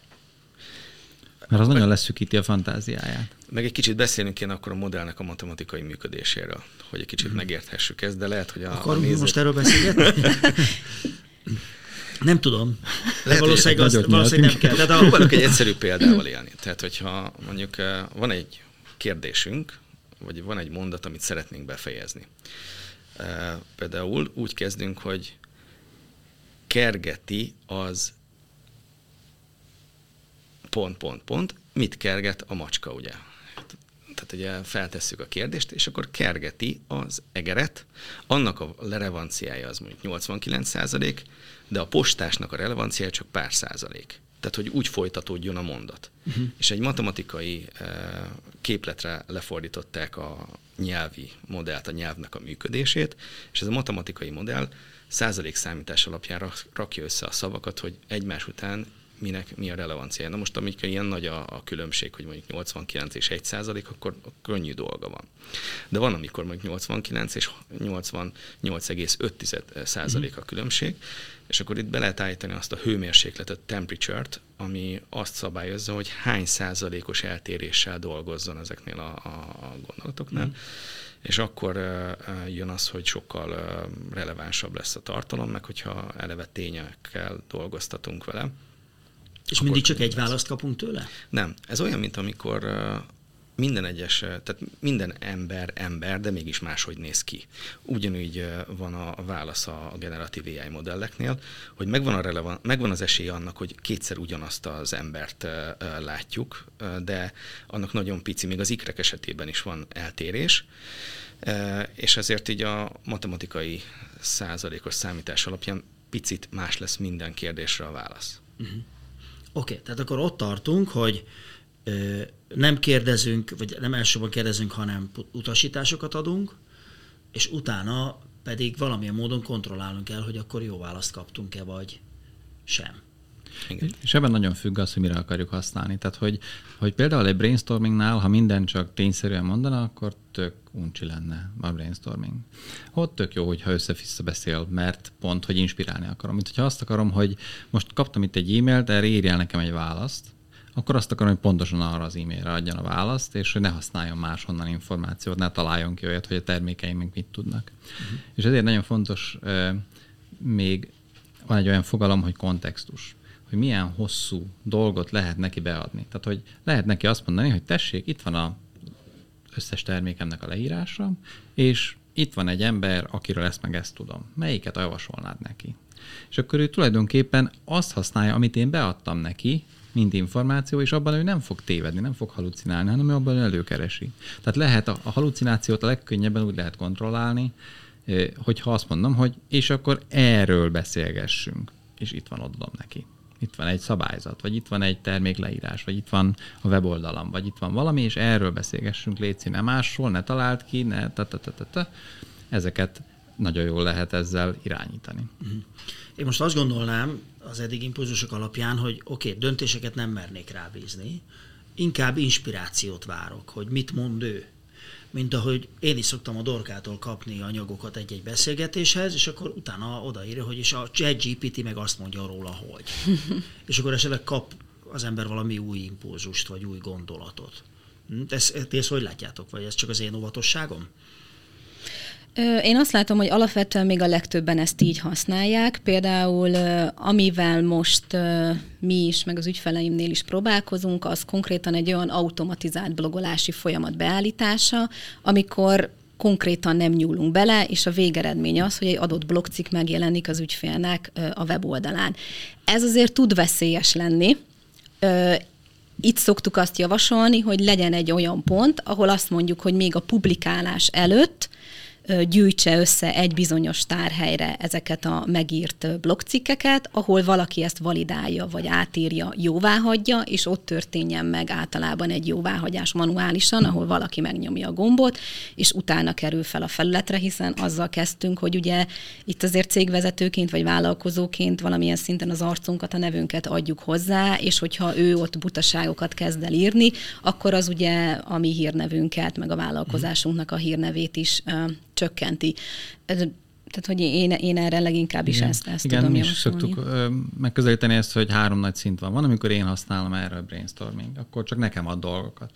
Mert az nagyon leszűkíti a fantáziáját. Meg egy kicsit beszélni kéne akkor a modellnek a matematikai működéséről, hogy egy kicsit mm. megérthessük ezt, de lehet, hogy a... Akarunk nézők... most erről beszélgetni? nem tudom. Lehet, valószínűleg, azt, valószínűleg nem kell. Tehát a... Próbálok egy egyszerű példával élni. Tehát, hogyha mondjuk eh, van egy kérdésünk, vagy van egy mondat, amit szeretnénk befejezni. Eh, például úgy kezdünk, hogy kergeti az pont, pont, pont, mit kerget a macska, ugye? Tehát ugye feltesszük a kérdést, és akkor kergeti az egeret, annak a relevanciája az mondjuk 89 százalék, de a postásnak a relevanciája csak pár százalék. Tehát, hogy úgy folytatódjon a mondat. Uh-huh. És egy matematikai uh, képletre lefordították a nyelvi modellt, a nyelvnek a működését, és ez a matematikai modell százalék számítás alapján rakja össze a szavakat, hogy egymás után minek mi a relevancia. Na most, amikor ilyen nagy a, a különbség, hogy mondjuk 89 és 1 százalék, akkor könnyű dolga van. De van, amikor mondjuk 89 és 88,5 százalék a különbség, és akkor itt be lehet állítani azt a hőmérsékletet, temperature-t, ami azt szabályozza, hogy hány százalékos eltéréssel dolgozzon ezeknél a, a gondolatoknál. Mm és akkor jön az, hogy sokkal relevánsabb lesz a tartalom, meg hogyha eleve tényekkel dolgoztatunk vele. És mindig csak egy választ kapunk tőle? Nem. Ez olyan, mint amikor minden egyes, tehát minden ember ember, de mégis máshogy néz ki. Ugyanúgy van a válasz a generatív AI modelleknél, hogy megvan, a relevan, megvan az esély annak, hogy kétszer ugyanazt az embert látjuk, de annak nagyon pici, még az ikrek esetében is van eltérés, és ezért így a matematikai százalékos számítás alapján picit más lesz minden kérdésre a válasz. Uh-huh. Oké, okay, tehát akkor ott tartunk, hogy nem kérdezünk, vagy nem elsősorban kérdezünk, hanem utasításokat adunk, és utána pedig valamilyen módon kontrollálnunk kell, hogy akkor jó választ kaptunk-e, vagy sem. Igen. És ebben nagyon függ az, hogy mire akarjuk használni. Tehát, hogy, hogy például egy brainstormingnál, ha minden csak tényszerűen mondana, akkor tök uncsi lenne a brainstorming. Ott tök jó, hogyha össze beszél, mert pont, hogy inspirálni akarom. Mint hogyha azt akarom, hogy most kaptam itt egy e-mailt, erre írjál nekem egy választ, akkor azt akarom, hogy pontosan arra az e-mailre adjon a választ, és hogy ne használjon máshonnan információt, ne találjon ki olyat, hogy a termékeim még mit tudnak. Uh-huh. És ezért nagyon fontos, még van egy olyan fogalom, hogy kontextus hogy milyen hosszú dolgot lehet neki beadni. Tehát, hogy lehet neki azt mondani, hogy tessék, itt van a összes termékemnek a leírása, és itt van egy ember, akiről ezt meg ezt tudom. Melyiket javasolnád neki? És akkor ő tulajdonképpen azt használja, amit én beadtam neki, mint információ, és abban ő nem fog tévedni, nem fog halucinálni, hanem ő abban előkeresi. Tehát lehet a, a halucinációt a legkönnyebben úgy lehet kontrollálni, hogyha azt mondom, hogy és akkor erről beszélgessünk, és itt van, adom neki. Itt van egy szabályzat, vagy itt van egy termékleírás, vagy itt van a weboldalam, vagy itt van valami, és erről beszélgessünk, létszi, ne másról, ne talált ki, ne ta, ta, ta, ta, ta. Ezeket nagyon jól lehet ezzel irányítani. Uh-huh. Én most azt gondolnám az eddig impulzusok alapján, hogy oké, okay, döntéseket nem mernék rábízni, inkább inspirációt várok, hogy mit mond ő. Mint ahogy én is szoktam a Dorkától kapni anyagokat egy-egy beszélgetéshez, és akkor utána odaírja, hogy és a ChatGPT meg azt mondja róla, hogy. és akkor esetleg kap az ember valami új impulzust, vagy új gondolatot. Hm, ezt, ezt hogy látjátok? Vagy ez csak az én óvatosságom? Én azt látom, hogy alapvetően még a legtöbben ezt így használják. Például amivel most mi is, meg az ügyfeleimnél is próbálkozunk, az konkrétan egy olyan automatizált blogolási folyamat beállítása, amikor konkrétan nem nyúlunk bele, és a végeredmény az, hogy egy adott blogcikk megjelenik az ügyfélnek a weboldalán. Ez azért tud veszélyes lenni. Itt szoktuk azt javasolni, hogy legyen egy olyan pont, ahol azt mondjuk, hogy még a publikálás előtt gyűjtse össze egy bizonyos tárhelyre ezeket a megírt blogcikkeket, ahol valaki ezt validálja, vagy átírja, jóváhagyja, és ott történjen meg általában egy jóváhagyás manuálisan, ahol valaki megnyomja a gombot, és utána kerül fel a felületre, hiszen azzal kezdtünk, hogy ugye itt azért cégvezetőként vagy vállalkozóként valamilyen szinten az arcunkat, a nevünket adjuk hozzá, és hogyha ő ott butaságokat kezd el írni, akkor az ugye a mi hírnevünket, meg a vállalkozásunknak a hírnevét is csökkenti. Tehát, hogy én, én erre leginkább is Igen. ezt, ezt Igen, tudom mi is szoktuk megközelíteni ezt, hogy három nagy szint van. Van, amikor én használom erre a brainstorming, akkor csak nekem ad dolgokat.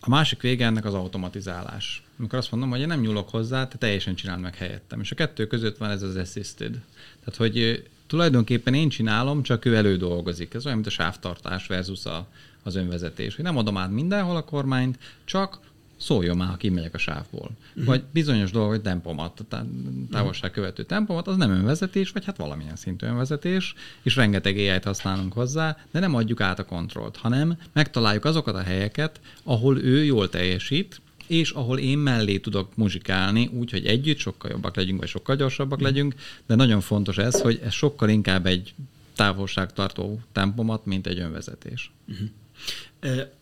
A másik vége ennek az automatizálás. Amikor azt mondom, hogy én nem nyúlok hozzá, te teljesen csinál meg helyettem. És a kettő között van ez az assisted. Tehát, hogy tulajdonképpen én csinálom, csak ő elődolgozik. Ez olyan, mint a sávtartás versus a, az önvezetés. Hogy nem adom át mindenhol a kormányt, csak szóljon már, ha kimegyek a sávból. Uh-huh. Vagy bizonyos dolgok, hogy tempomat, távolság követő tempomat, az nem önvezetés, vagy hát valamilyen szintű önvezetés, és rengeteg ai használunk hozzá, de nem adjuk át a kontrollt, hanem megtaláljuk azokat a helyeket, ahol ő jól teljesít, és ahol én mellé tudok muzsikálni, úgy, hogy együtt sokkal jobbak legyünk, vagy sokkal gyorsabbak uh-huh. legyünk, de nagyon fontos ez, hogy ez sokkal inkább egy távolságtartó tempomat, mint egy önvezetés. Uh-huh.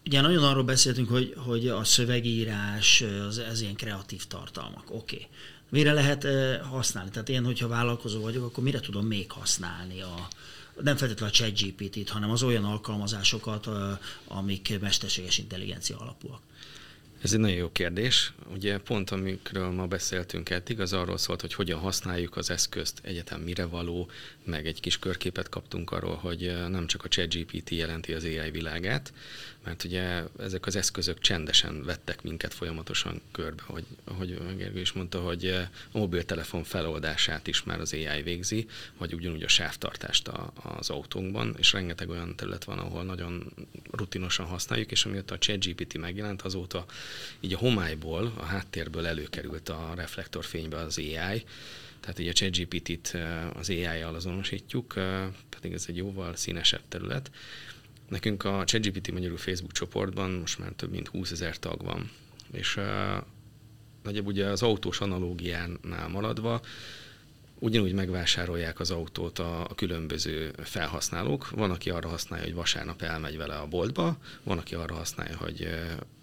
Ugye nagyon arról beszéltünk, hogy, hogy a szövegírás, az, ez ilyen kreatív tartalmak. Oké. Okay. Mire lehet használni? Tehát én, hogyha vállalkozó vagyok, akkor mire tudom még használni a, nem feltétlenül a ChatGPT-t, hanem az olyan alkalmazásokat, amik mesterséges intelligencia alapúak. Ez egy nagyon jó kérdés. Ugye pont amikről ma beszéltünk eddig, az arról szólt, hogy hogyan használjuk az eszközt, egyetem mire való, meg egy kis körképet kaptunk arról, hogy nem csak a ChatGPT jelenti az AI világát, mert ugye ezek az eszközök csendesen vettek minket folyamatosan körbe, hogy, ahogy Gergő is mondta, hogy a mobiltelefon feloldását is már az AI végzi, vagy ugyanúgy a sávtartást a, az autónkban, és rengeteg olyan terület van, ahol nagyon rutinosan használjuk, és amióta a ChatGPT megjelent, azóta így a homályból, a háttérből előkerült a reflektorfénybe az AI, tehát így a ChatGPT-t az AI-jal azonosítjuk, pedig ez egy jóval színesebb terület, Nekünk a ChatGPT magyarul Facebook csoportban most már több mint 20 ezer tag van, és nagyjából ugye az autós analógiánál maradva, ugyanúgy megvásárolják az autót a, a különböző felhasználók. Van, aki arra használja, hogy vasárnap elmegy vele a boltba, van, aki arra használja, hogy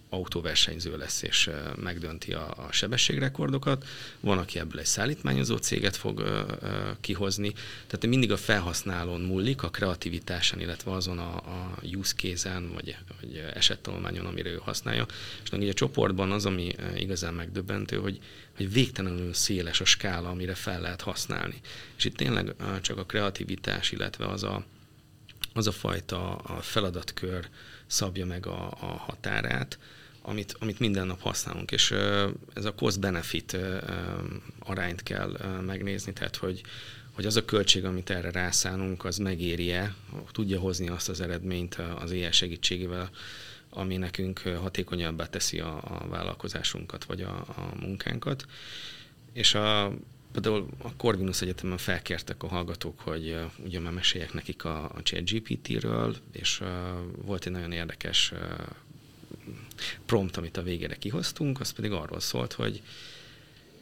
autóversenyző lesz és megdönti a, a sebességrekordokat, van, aki ebből egy szállítmányozó céget fog ö, ö, kihozni, tehát mindig a felhasználón múlik, a kreativitásán, illetve azon a, a use case-en, vagy, vagy esettanulmányon, amire ő használja. És ugye a csoportban az, ami igazán megdöbbentő, hogy, hogy végtelenül széles a skála, amire fel lehet használni. És itt tényleg csak a kreativitás, illetve az a, az a fajta a feladatkör szabja meg a, a határát, amit, amit minden nap használunk, és ez a cost-benefit arányt kell megnézni, tehát hogy, hogy az a költség, amit erre rászánunk, az megéri-e, tudja hozni azt az eredményt az AI segítségével, ami nekünk hatékonyabbá teszi a, a vállalkozásunkat, vagy a, a munkánkat. És a, például a Corvinus Egyetemen felkértek a hallgatók, hogy uh, ugye már meséljek nekik a, a ChatGPT-ről, és uh, volt egy nagyon érdekes uh, prompt, amit a végére kihoztunk, az pedig arról szólt, hogy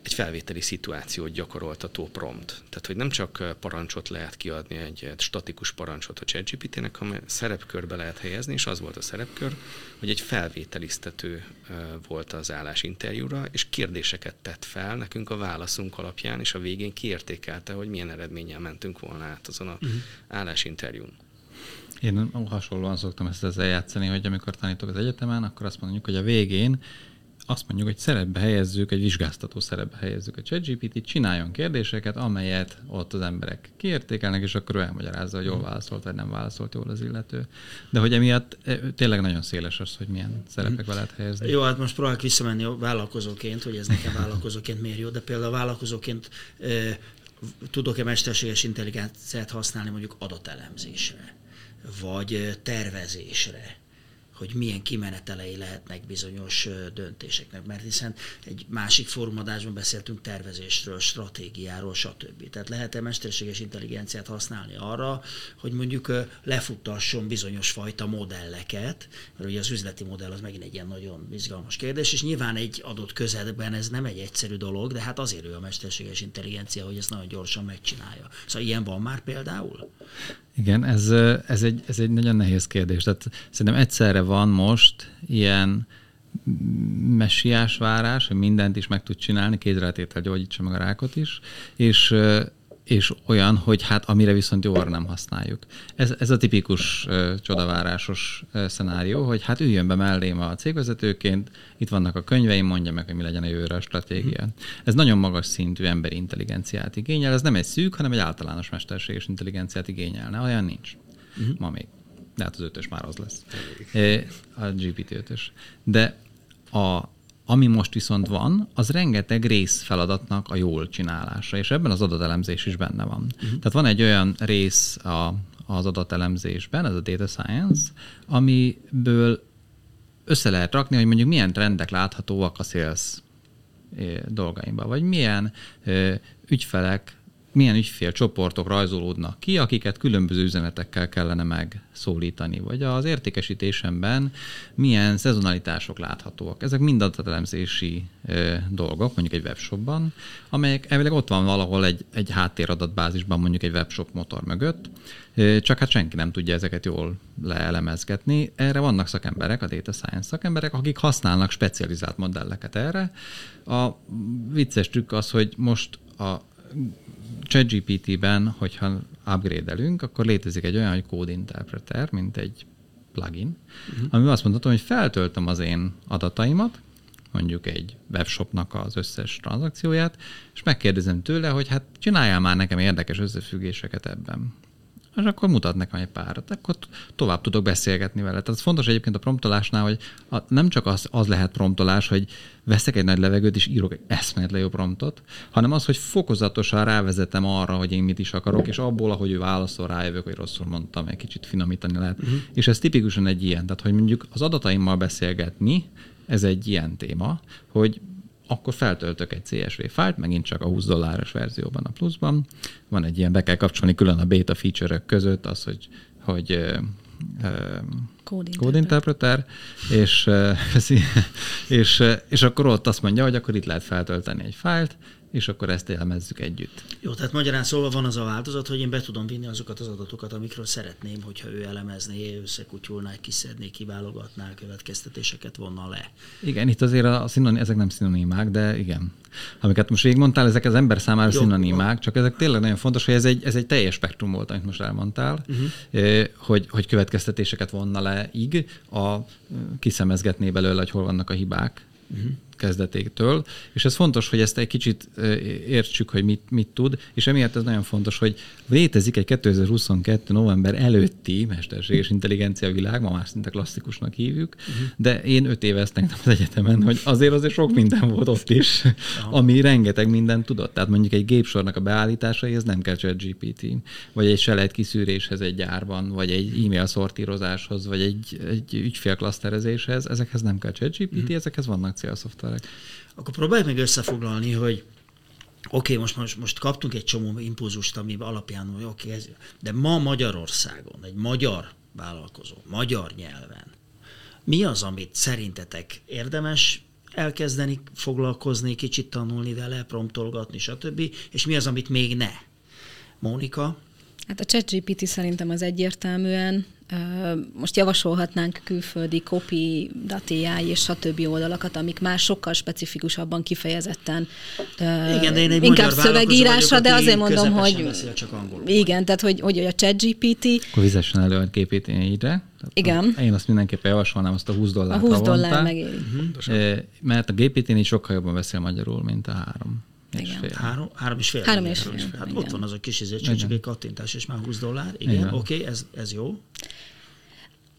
egy felvételi szituációt gyakoroltató prompt. Tehát, hogy nem csak parancsot lehet kiadni, egy, statikus parancsot a ChatGPT-nek, hanem szerepkörbe lehet helyezni, és az volt a szerepkör, hogy egy felvételiztető volt az állásinterjúra, és kérdéseket tett fel nekünk a válaszunk alapján, és a végén kiértékelte, hogy milyen eredménnyel mentünk volna át azon a uh-huh. állásinterjún. Én hasonlóan szoktam ezt ezzel játszani, hogy amikor tanítok az egyetemen, akkor azt mondjuk, hogy a végén azt mondjuk, hogy szerepbe helyezzük, egy vizsgáztató szerepbe helyezzük a ChatGPT, csináljon kérdéseket, amelyet ott az emberek kiértékelnek, és akkor ő elmagyarázza, hogy jól válaszolt, vagy nem válaszolt jól az illető. De hogy emiatt tényleg nagyon széles az, hogy milyen szerepekbe lehet helyezni. Jó, hát most próbálok visszamenni vállalkozóként, hogy ez nekem vállalkozóként miért jó, de például vállalkozóként tudok-e mesterséges intelligenciát használni mondjuk adatelemzésre, vagy tervezésre, hogy milyen kimenetelei lehetnek bizonyos döntéseknek, mert hiszen egy másik fórumadásban beszéltünk tervezésről, stratégiáról, stb. Tehát lehet-e mesterséges intelligenciát használni arra, hogy mondjuk lefutasson bizonyos fajta modelleket, mert ugye az üzleti modell az megint egy ilyen nagyon izgalmas kérdés, és nyilván egy adott közegben ez nem egy egyszerű dolog, de hát azért ő a mesterséges intelligencia, hogy ezt nagyon gyorsan megcsinálja. Szóval ilyen van már például? Igen, ez, ez, egy, ez egy nagyon nehéz kérdés. Tehát szerintem egyszerre van most ilyen messiás várás, hogy mindent is meg tud csinálni, kézretétel gyógyítsa meg a rákot is, és és olyan, hogy hát amire viszont jó arra nem használjuk. Ez, ez a tipikus uh, csodavárásos uh, szenárió, hogy hát üljön be mellém a cégvezetőként, itt vannak a könyveim, mondja meg, hogy mi legyen a jövőre a stratégia. Mm. Ez nagyon magas szintű emberi intelligenciát igényel, ez nem egy szűk, hanem egy általános mesterséges intelligenciát igényelne, olyan nincs. Mm. Ma még. De hát az ötös már az lesz. A GPT ötös. De a, ami most viszont van, az rengeteg rész feladatnak a jól csinálása, és ebben az adatelemzés is benne van. Uh-huh. Tehát van egy olyan rész a, az adatelemzésben, ez a data science, amiből össze lehet rakni, hogy mondjuk milyen trendek láthatóak a sales eh, dolgaimban, vagy milyen ö, ügyfelek milyen ügyfélcsoportok rajzolódnak ki, akiket különböző üzenetekkel kellene megszólítani, vagy az értékesítésemben milyen szezonalitások láthatóak. Ezek mind adatelemzési dolgok, mondjuk egy webshopban, amelyek elvileg ott van valahol egy, egy háttéradatbázisban, mondjuk egy webshop motor mögött, csak hát senki nem tudja ezeket jól leelemezgetni. Erre vannak szakemberek, a data science szakemberek, akik használnak specializált modelleket erre. A vicces trükk az, hogy most a ChatGPT-ben, hogyha upgrade-elünk, akkor létezik egy olyan, hogy Code Interpreter, mint egy plugin, uh-huh. ami azt mondhatom, hogy feltöltöm az én adataimat, mondjuk egy webshopnak az összes tranzakcióját, és megkérdezem tőle, hogy hát csináljál már nekem érdekes összefüggéseket ebben és akkor mutat nekem egy párat, akkor tovább tudok beszélgetni vele. Tehát fontos egyébként a promptolásnál, hogy a, nem csak az, az lehet promptolás, hogy veszek egy nagy levegőt és írok egy eszméletlen jó promptot, hanem az, hogy fokozatosan rávezetem arra, hogy én mit is akarok, és abból, ahogy ő válaszol, rájövök, hogy rosszul mondtam, egy kicsit finomítani lehet. Uh-huh. És ez tipikusan egy ilyen, tehát hogy mondjuk az adataimmal beszélgetni, ez egy ilyen téma, hogy akkor feltöltök egy CSV fájlt, megint csak a 20 dolláros verzióban a pluszban. Van egy ilyen, be kell kapcsolni külön a beta feature-ök között az, hogy, hogy Code Interpreter és, és, és akkor ott azt mondja, hogy akkor itt lehet feltölteni egy fájlt, és akkor ezt elemezzük együtt. Jó, tehát magyarán szólva van az a változat, hogy én be tudom vinni azokat az adatokat, amikről szeretném, hogyha ő elemezné, összekutyulná, kiszedné, kiválogatná, következtetéseket vonna le. Igen, itt azért a szinonim, ezek nem szinonimák, de igen. Amiket most végig mondtál, ezek az ember számára jó, szinonimák, csak ezek tényleg nagyon fontos, hogy ez egy, ez egy teljes spektrum volt, amit most elmondtál, uh-huh. hogy, hogy következtetéseket vonna le, ig, a kiszemezgetné belőle, hogy hol vannak a hibák, Uh-huh. Kezdetétől, és ez fontos, hogy ezt egy kicsit értsük, hogy mit, mit tud, és emiatt ez nagyon fontos, hogy létezik egy 2022. november előtti mesterséges intelligencia világ, ma már szinte klasszikusnak hívjuk, uh-huh. de én öt éve ezt az egyetemen, hogy azért azért sok minden volt ott is, ami rengeteg minden tudott. Tehát mondjuk egy gépsornak a beállítása, ez nem kell chat GPT, vagy egy selejt kiszűréshez egy gyárban, vagy egy e-mail szortírozáshoz, vagy egy, egy ügyfélklaszterezéshez, ezekhez nem kell chat GPT, uh-huh. ezekhez vannak célszoftverek. Akkor próbáljuk meg összefoglalni, hogy oké, okay, most, most, most kaptunk egy csomó impulzust, ami alapján, hogy oké, okay, de ma Magyarországon egy magyar vállalkozó, magyar nyelven, mi az, amit szerintetek érdemes elkezdeni foglalkozni, kicsit tanulni vele, promptolgatni, stb., és mi az, amit még ne? Mónika? Hát a ChatGPT szerintem az egyértelműen most javasolhatnánk külföldi copy, datéjáj és stb. oldalakat, amik már sokkal specifikusabban kifejezetten igen, de én egy inkább szövegírásra, de azért mondom, hogy csak angolul. igen, tehát hogy, hogy a chat GPT. Akkor vizessen elő a képét ide. Igen. Én azt mindenképpen javasolnám azt a 20 dollárt A 20 dollár megéri. Uh-huh. Mert a GPT-n sokkal jobban beszél magyarul, mint a három. Igen. Fél. Három, három és fél. Három és fél. fél. Hát igen. ott van az a kis izé, csak, egy kattintás, és már 20 dollár. Igen, oké, okay, ez, ez jó.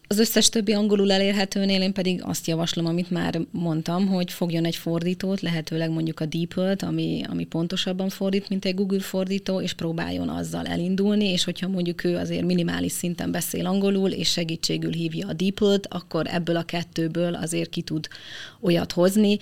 Az összes többi angolul elérhetőnél én pedig azt javaslom, amit már mondtam, hogy fogjon egy fordítót, lehetőleg mondjuk a DeepL-t, ami, ami pontosabban fordít, mint egy Google fordító, és próbáljon azzal elindulni, és hogyha mondjuk ő azért minimális szinten beszél angolul, és segítségül hívja a DeepL-t, akkor ebből a kettőből azért ki tud olyat hozni,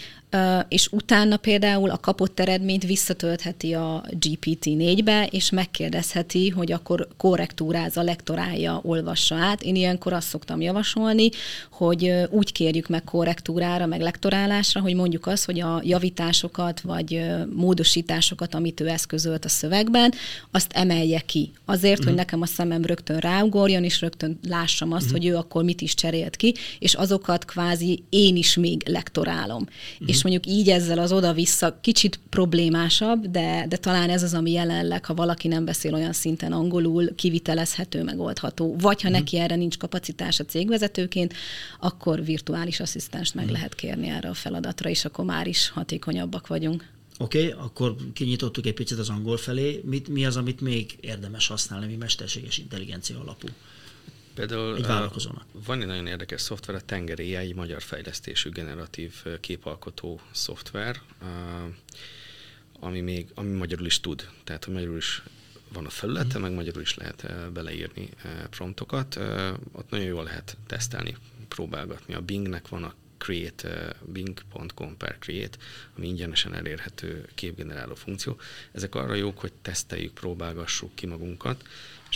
és utána például a kapott eredményt visszatöltheti a GPT-4-be, és megkérdezheti, hogy akkor korrektúrázza, lektorálja, olvassa át. Én ilyenkor azt szoktam javasolni, hogy úgy kérjük meg korrektúrára, meg lektorálásra, hogy mondjuk az, hogy a javításokat, vagy módosításokat, amit ő eszközölt a szövegben, azt emelje ki. Azért, uh-huh. hogy mhm. nekem a szemem rögtön ráugorjon, és rögtön lássam azt, uh-huh. hogy ő akkor mit is cserélt ki, és azokat kvázi én is még lektorálom. Uh-huh. És mondjuk így ezzel az oda-vissza kicsit problémásabb, de, de talán ez az, ami jelenleg, ha valaki nem beszél olyan szinten angolul, kivitelezhető, megoldható. Vagy ha uh-huh. neki erre nincs kapacitása cégvezetőként, akkor virtuális asszisztenst meg uh-huh. lehet kérni erre a feladatra, és akkor már is hatékonyabbak vagyunk. Oké, okay, akkor kinyitottuk egy picit az angol felé. Mit, mi az, amit még érdemes használni, mi mesterséges intelligencia alapú? Például egy vállalkozónak. Van egy nagyon érdekes szoftver, a Tenger AI, egy magyar fejlesztésű generatív képalkotó szoftver, ami még ami magyarul is tud. Tehát, hogy magyarul is van a felülete, mm. meg magyarul is lehet beleírni promptokat. Ott nagyon jól lehet tesztelni, próbálgatni. A Bingnek van a create, bing.com per create, ami ingyenesen elérhető képgeneráló funkció. Ezek arra jók, hogy teszteljük, próbálgassuk ki magunkat,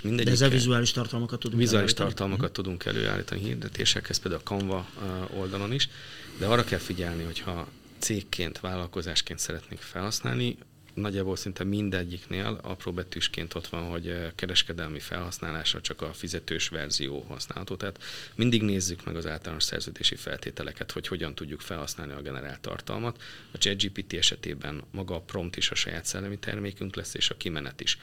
és De ezzel vizuális tartalmakat tudunk Vizuális előállítani? tartalmakat tudunk előállítani hirdetésekhez, például a Canva oldalon is, de arra kell figyelni, hogyha cégként, vállalkozásként szeretnénk felhasználni, nagyjából szinte mindegyiknél apró betűsként ott van, hogy kereskedelmi felhasználásra csak a fizetős verzió használható. Tehát mindig nézzük meg az általános szerződési feltételeket, hogy hogyan tudjuk felhasználni a generált tartalmat. A ChatGPT esetében maga a prompt is a saját szellemi termékünk lesz, és a kimenet is.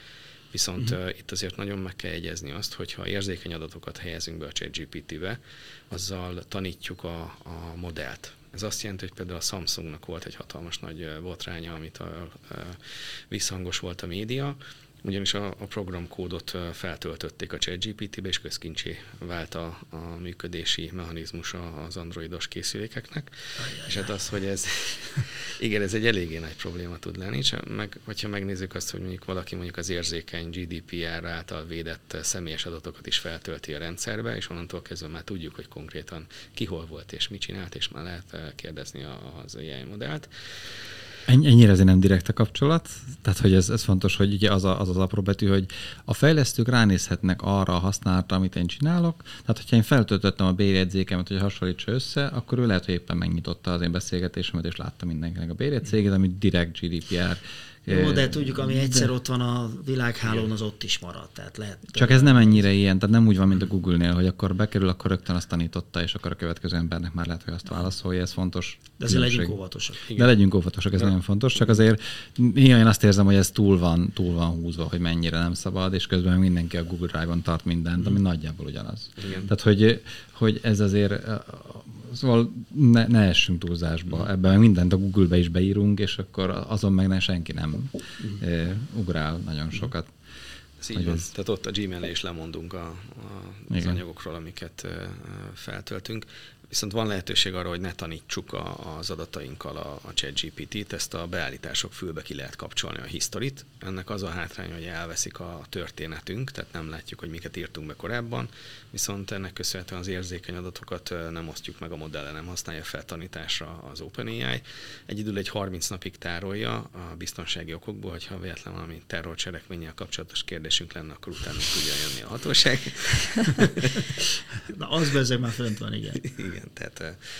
Viszont uh-huh. uh, itt azért nagyon meg kell jegyezni azt, hogy ha érzékeny adatokat helyezünk be a ChatGPT-be, azzal tanítjuk a, a modellt. Ez azt jelenti, hogy például a Samsungnak volt egy hatalmas nagy botránya, amit a, a, visszhangos volt a média, ugyanis a, a programkódot feltöltötték a ChatGPT-be, és közkincsé vált a, a működési mechanizmus az androidos készülékeknek. Ajaj. És hát az, hogy ez, igen, ez egy eléggé nagy probléma tud lenni, és meg, hogyha megnézzük azt, hogy mondjuk valaki mondjuk az érzékeny GDPR által védett személyes adatokat is feltölti a rendszerbe, és onnantól kezdve már tudjuk, hogy konkrétan ki hol volt és mit csinált, és már lehet kérdezni az AI modellt. Ennyire azért nem direkt a kapcsolat, tehát hogy ez, ez fontos, hogy ugye az, a, az az apró betű, hogy a fejlesztők ránézhetnek arra a használatra, amit én csinálok, tehát hogyha én feltöltöttem a bérjegyzékemet, hogy hasonlítsa össze, akkor ő lehet, hogy éppen megnyitotta az én beszélgetésemet, és látta mindenkinek a bérjegyzéget, amit direkt GDPR jó, de tudjuk, ami egyszer de... ott van a világhálón, az ott is marad. Tehát lehet, Csak ez nem ennyire ilyen, tehát nem úgy van, mint a Google-nél, hogy akkor bekerül, akkor rögtön azt tanította, és akkor a következő embernek már lehet, hogy azt válaszolja, ez fontos. De azért legyünk óvatosak. Igen. De legyünk óvatosak, ez ja. nagyon fontos, csak azért néha én azt érzem, hogy ez túl van, túl van húzva, hogy mennyire nem szabad, és közben mindenki a Google Drive-on tart mindent, ami mm. nagyjából ugyanaz. Igen. Tehát, hogy, hogy ez azért Szóval ne, ne essünk túlzásba. Ebben meg mindent a Google-be is beírunk, és akkor azon meg ne senki nem e, ugrál nagyon sokat. Ez így van. Ez... Tehát ott a Gmail is lemondunk a, a, az Igen. anyagokról, amiket feltöltünk. Viszont van lehetőség arra, hogy ne tanítsuk a, az adatainkkal a, a ChatGPT-t, ezt a beállítások fülbe ki lehet kapcsolni a historit. Ennek az a hátrány, hogy elveszik a történetünk, tehát nem látjuk, hogy miket írtunk be korábban, viszont ennek köszönhetően az érzékeny adatokat nem osztjuk meg a modellel, nem használja fel tanításra az OpenAI. Egyidül egy 30 napig tárolja a biztonsági okokból, hogyha véletlen valami terrorcselekménnyel kapcsolatos kérdésünk lenne, akkor utána tudja jönni a hatóság. Na, az bezeg már fönt van, igen. igen. Tehát,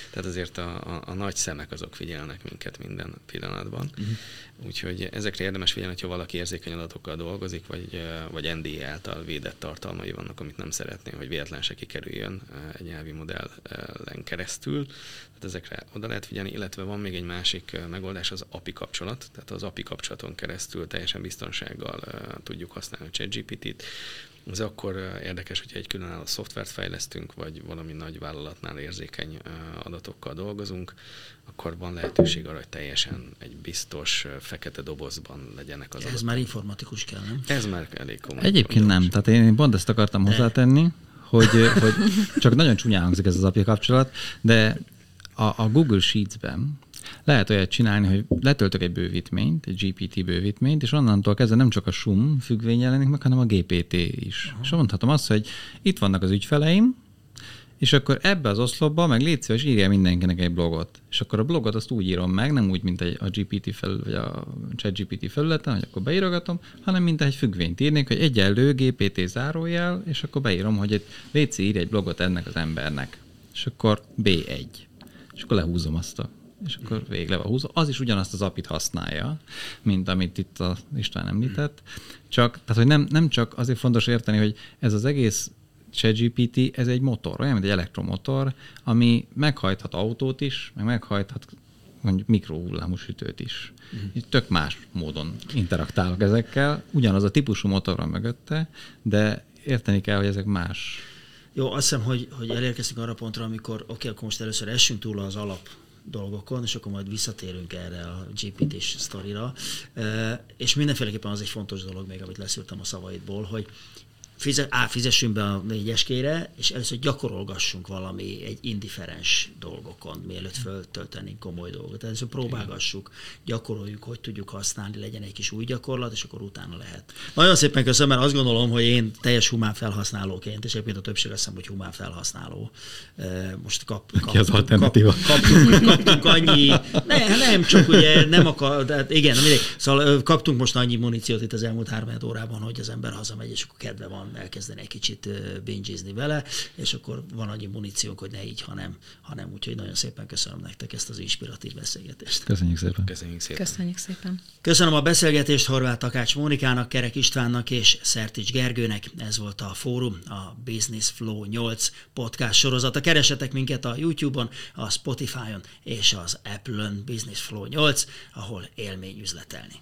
tehát azért a, a, a nagy szemek azok figyelnek minket minden pillanatban. Uh-huh. Úgyhogy ezekre érdemes figyelni, hogyha valaki érzékeny adatokkal dolgozik, vagy, vagy NDI által védett tartalmai vannak, amit nem szeretné, hogy véletlen se kikerüljön egy nyelvi modellen keresztül. Tehát ezekre oda lehet figyelni, illetve van még egy másik megoldás, az API kapcsolat. Tehát az API kapcsolaton keresztül teljesen biztonsággal tudjuk használni a ChatGPT-t, ez akkor érdekes, hogyha egy különálló szoftvert fejlesztünk, vagy valami nagy vállalatnál érzékeny adatokkal dolgozunk, akkor van lehetőség arra, hogy teljesen egy biztos fekete dobozban legyenek az Ez adatok. már informatikus kell, nem? Ez már elég komoly. Egyébként nem. Tehát én pont ezt akartam de. hozzátenni, hogy, hogy csak nagyon csúnyán hangzik ez az apja kapcsolat, de a, a Google Sheets-ben lehet olyat csinálni, hogy letöltök egy bővítményt, egy GPT bővítményt, és onnantól kezdve nem csak a SUM függvény jelenik meg, hanem a GPT is. Aha. És mondhatom azt, hogy itt vannak az ügyfeleim, és akkor ebbe az oszlopba meg légy szíves, írja mindenkinek egy blogot. És akkor a blogot azt úgy írom meg, nem úgy, mint egy, a GPT felül, vagy a ChatGPT felületen, hogy akkor beírogatom, hanem mint egy függvényt írnék, hogy egyenlő GPT zárójel, és akkor beírom, hogy egy légy írj egy blogot ennek az embernek. És akkor B1. És akkor lehúzom azt a és akkor végre van húzva. Az is ugyanazt az apit használja, mint amit itt a István említett. Csak, tehát, hogy nem, nem csak azért fontos érteni, hogy ez az egész ChatGPT, ez egy motor, olyan, mint egy elektromotor, ami meghajthat autót is, meg meghajthat mondjuk mikrohullámú sütőt is. Uh-huh. Tök más módon interaktálok ezekkel. Ugyanaz a típusú motor van mögötte, de érteni kell, hogy ezek más. Jó, azt hiszem, hogy, hogy elérkeztünk arra pontra, amikor oké, okay, akkor most először essünk túl az alap dolgokon, és akkor majd visszatérünk erre a GPT-s sztorira. És mindenféleképpen az egy fontos dolog még, amit leszűrtem a szavaidból, hogy fize, á, fizessünk be a négyeskére, és először gyakorolgassunk valami egy indiferens dolgokon, mielőtt föltöltenénk komoly dolgot. Először próbálgassuk, gyakoroljuk, hogy tudjuk használni, legyen egy kis új gyakorlat, és akkor utána lehet. Nagyon szépen köszönöm, mert azt gondolom, hogy én teljes humán felhasználóként, és egyébként a többség azt hiszem, hogy humán felhasználó. Most kap, kap, Ki az? Kap, kaptunk, kaptunk annyi, ne, nem, csak ugye nem akar, de hát igen, mindegy. Szóval kaptunk most annyi muníciót itt az elmúlt három órában, hogy az ember hazamegy, és akkor kedve van elkezdeni egy kicsit bingizni vele, és akkor van annyi muníciónk, hogy ne így, hanem, hanem úgyhogy nagyon szépen köszönöm nektek ezt az inspiratív beszélgetést. Köszönjük szépen. Köszönjük szépen. Köszönjük szépen. Köszönöm a beszélgetést Horváth Takács Mónikának, Kerek Istvánnak és Szertics Gergőnek. Ez volt a fórum, a Business Flow 8 podcast sorozata. Keresetek minket a YouTube-on, a Spotify-on és az Apple-on Business Flow 8, ahol élmény üzletelni.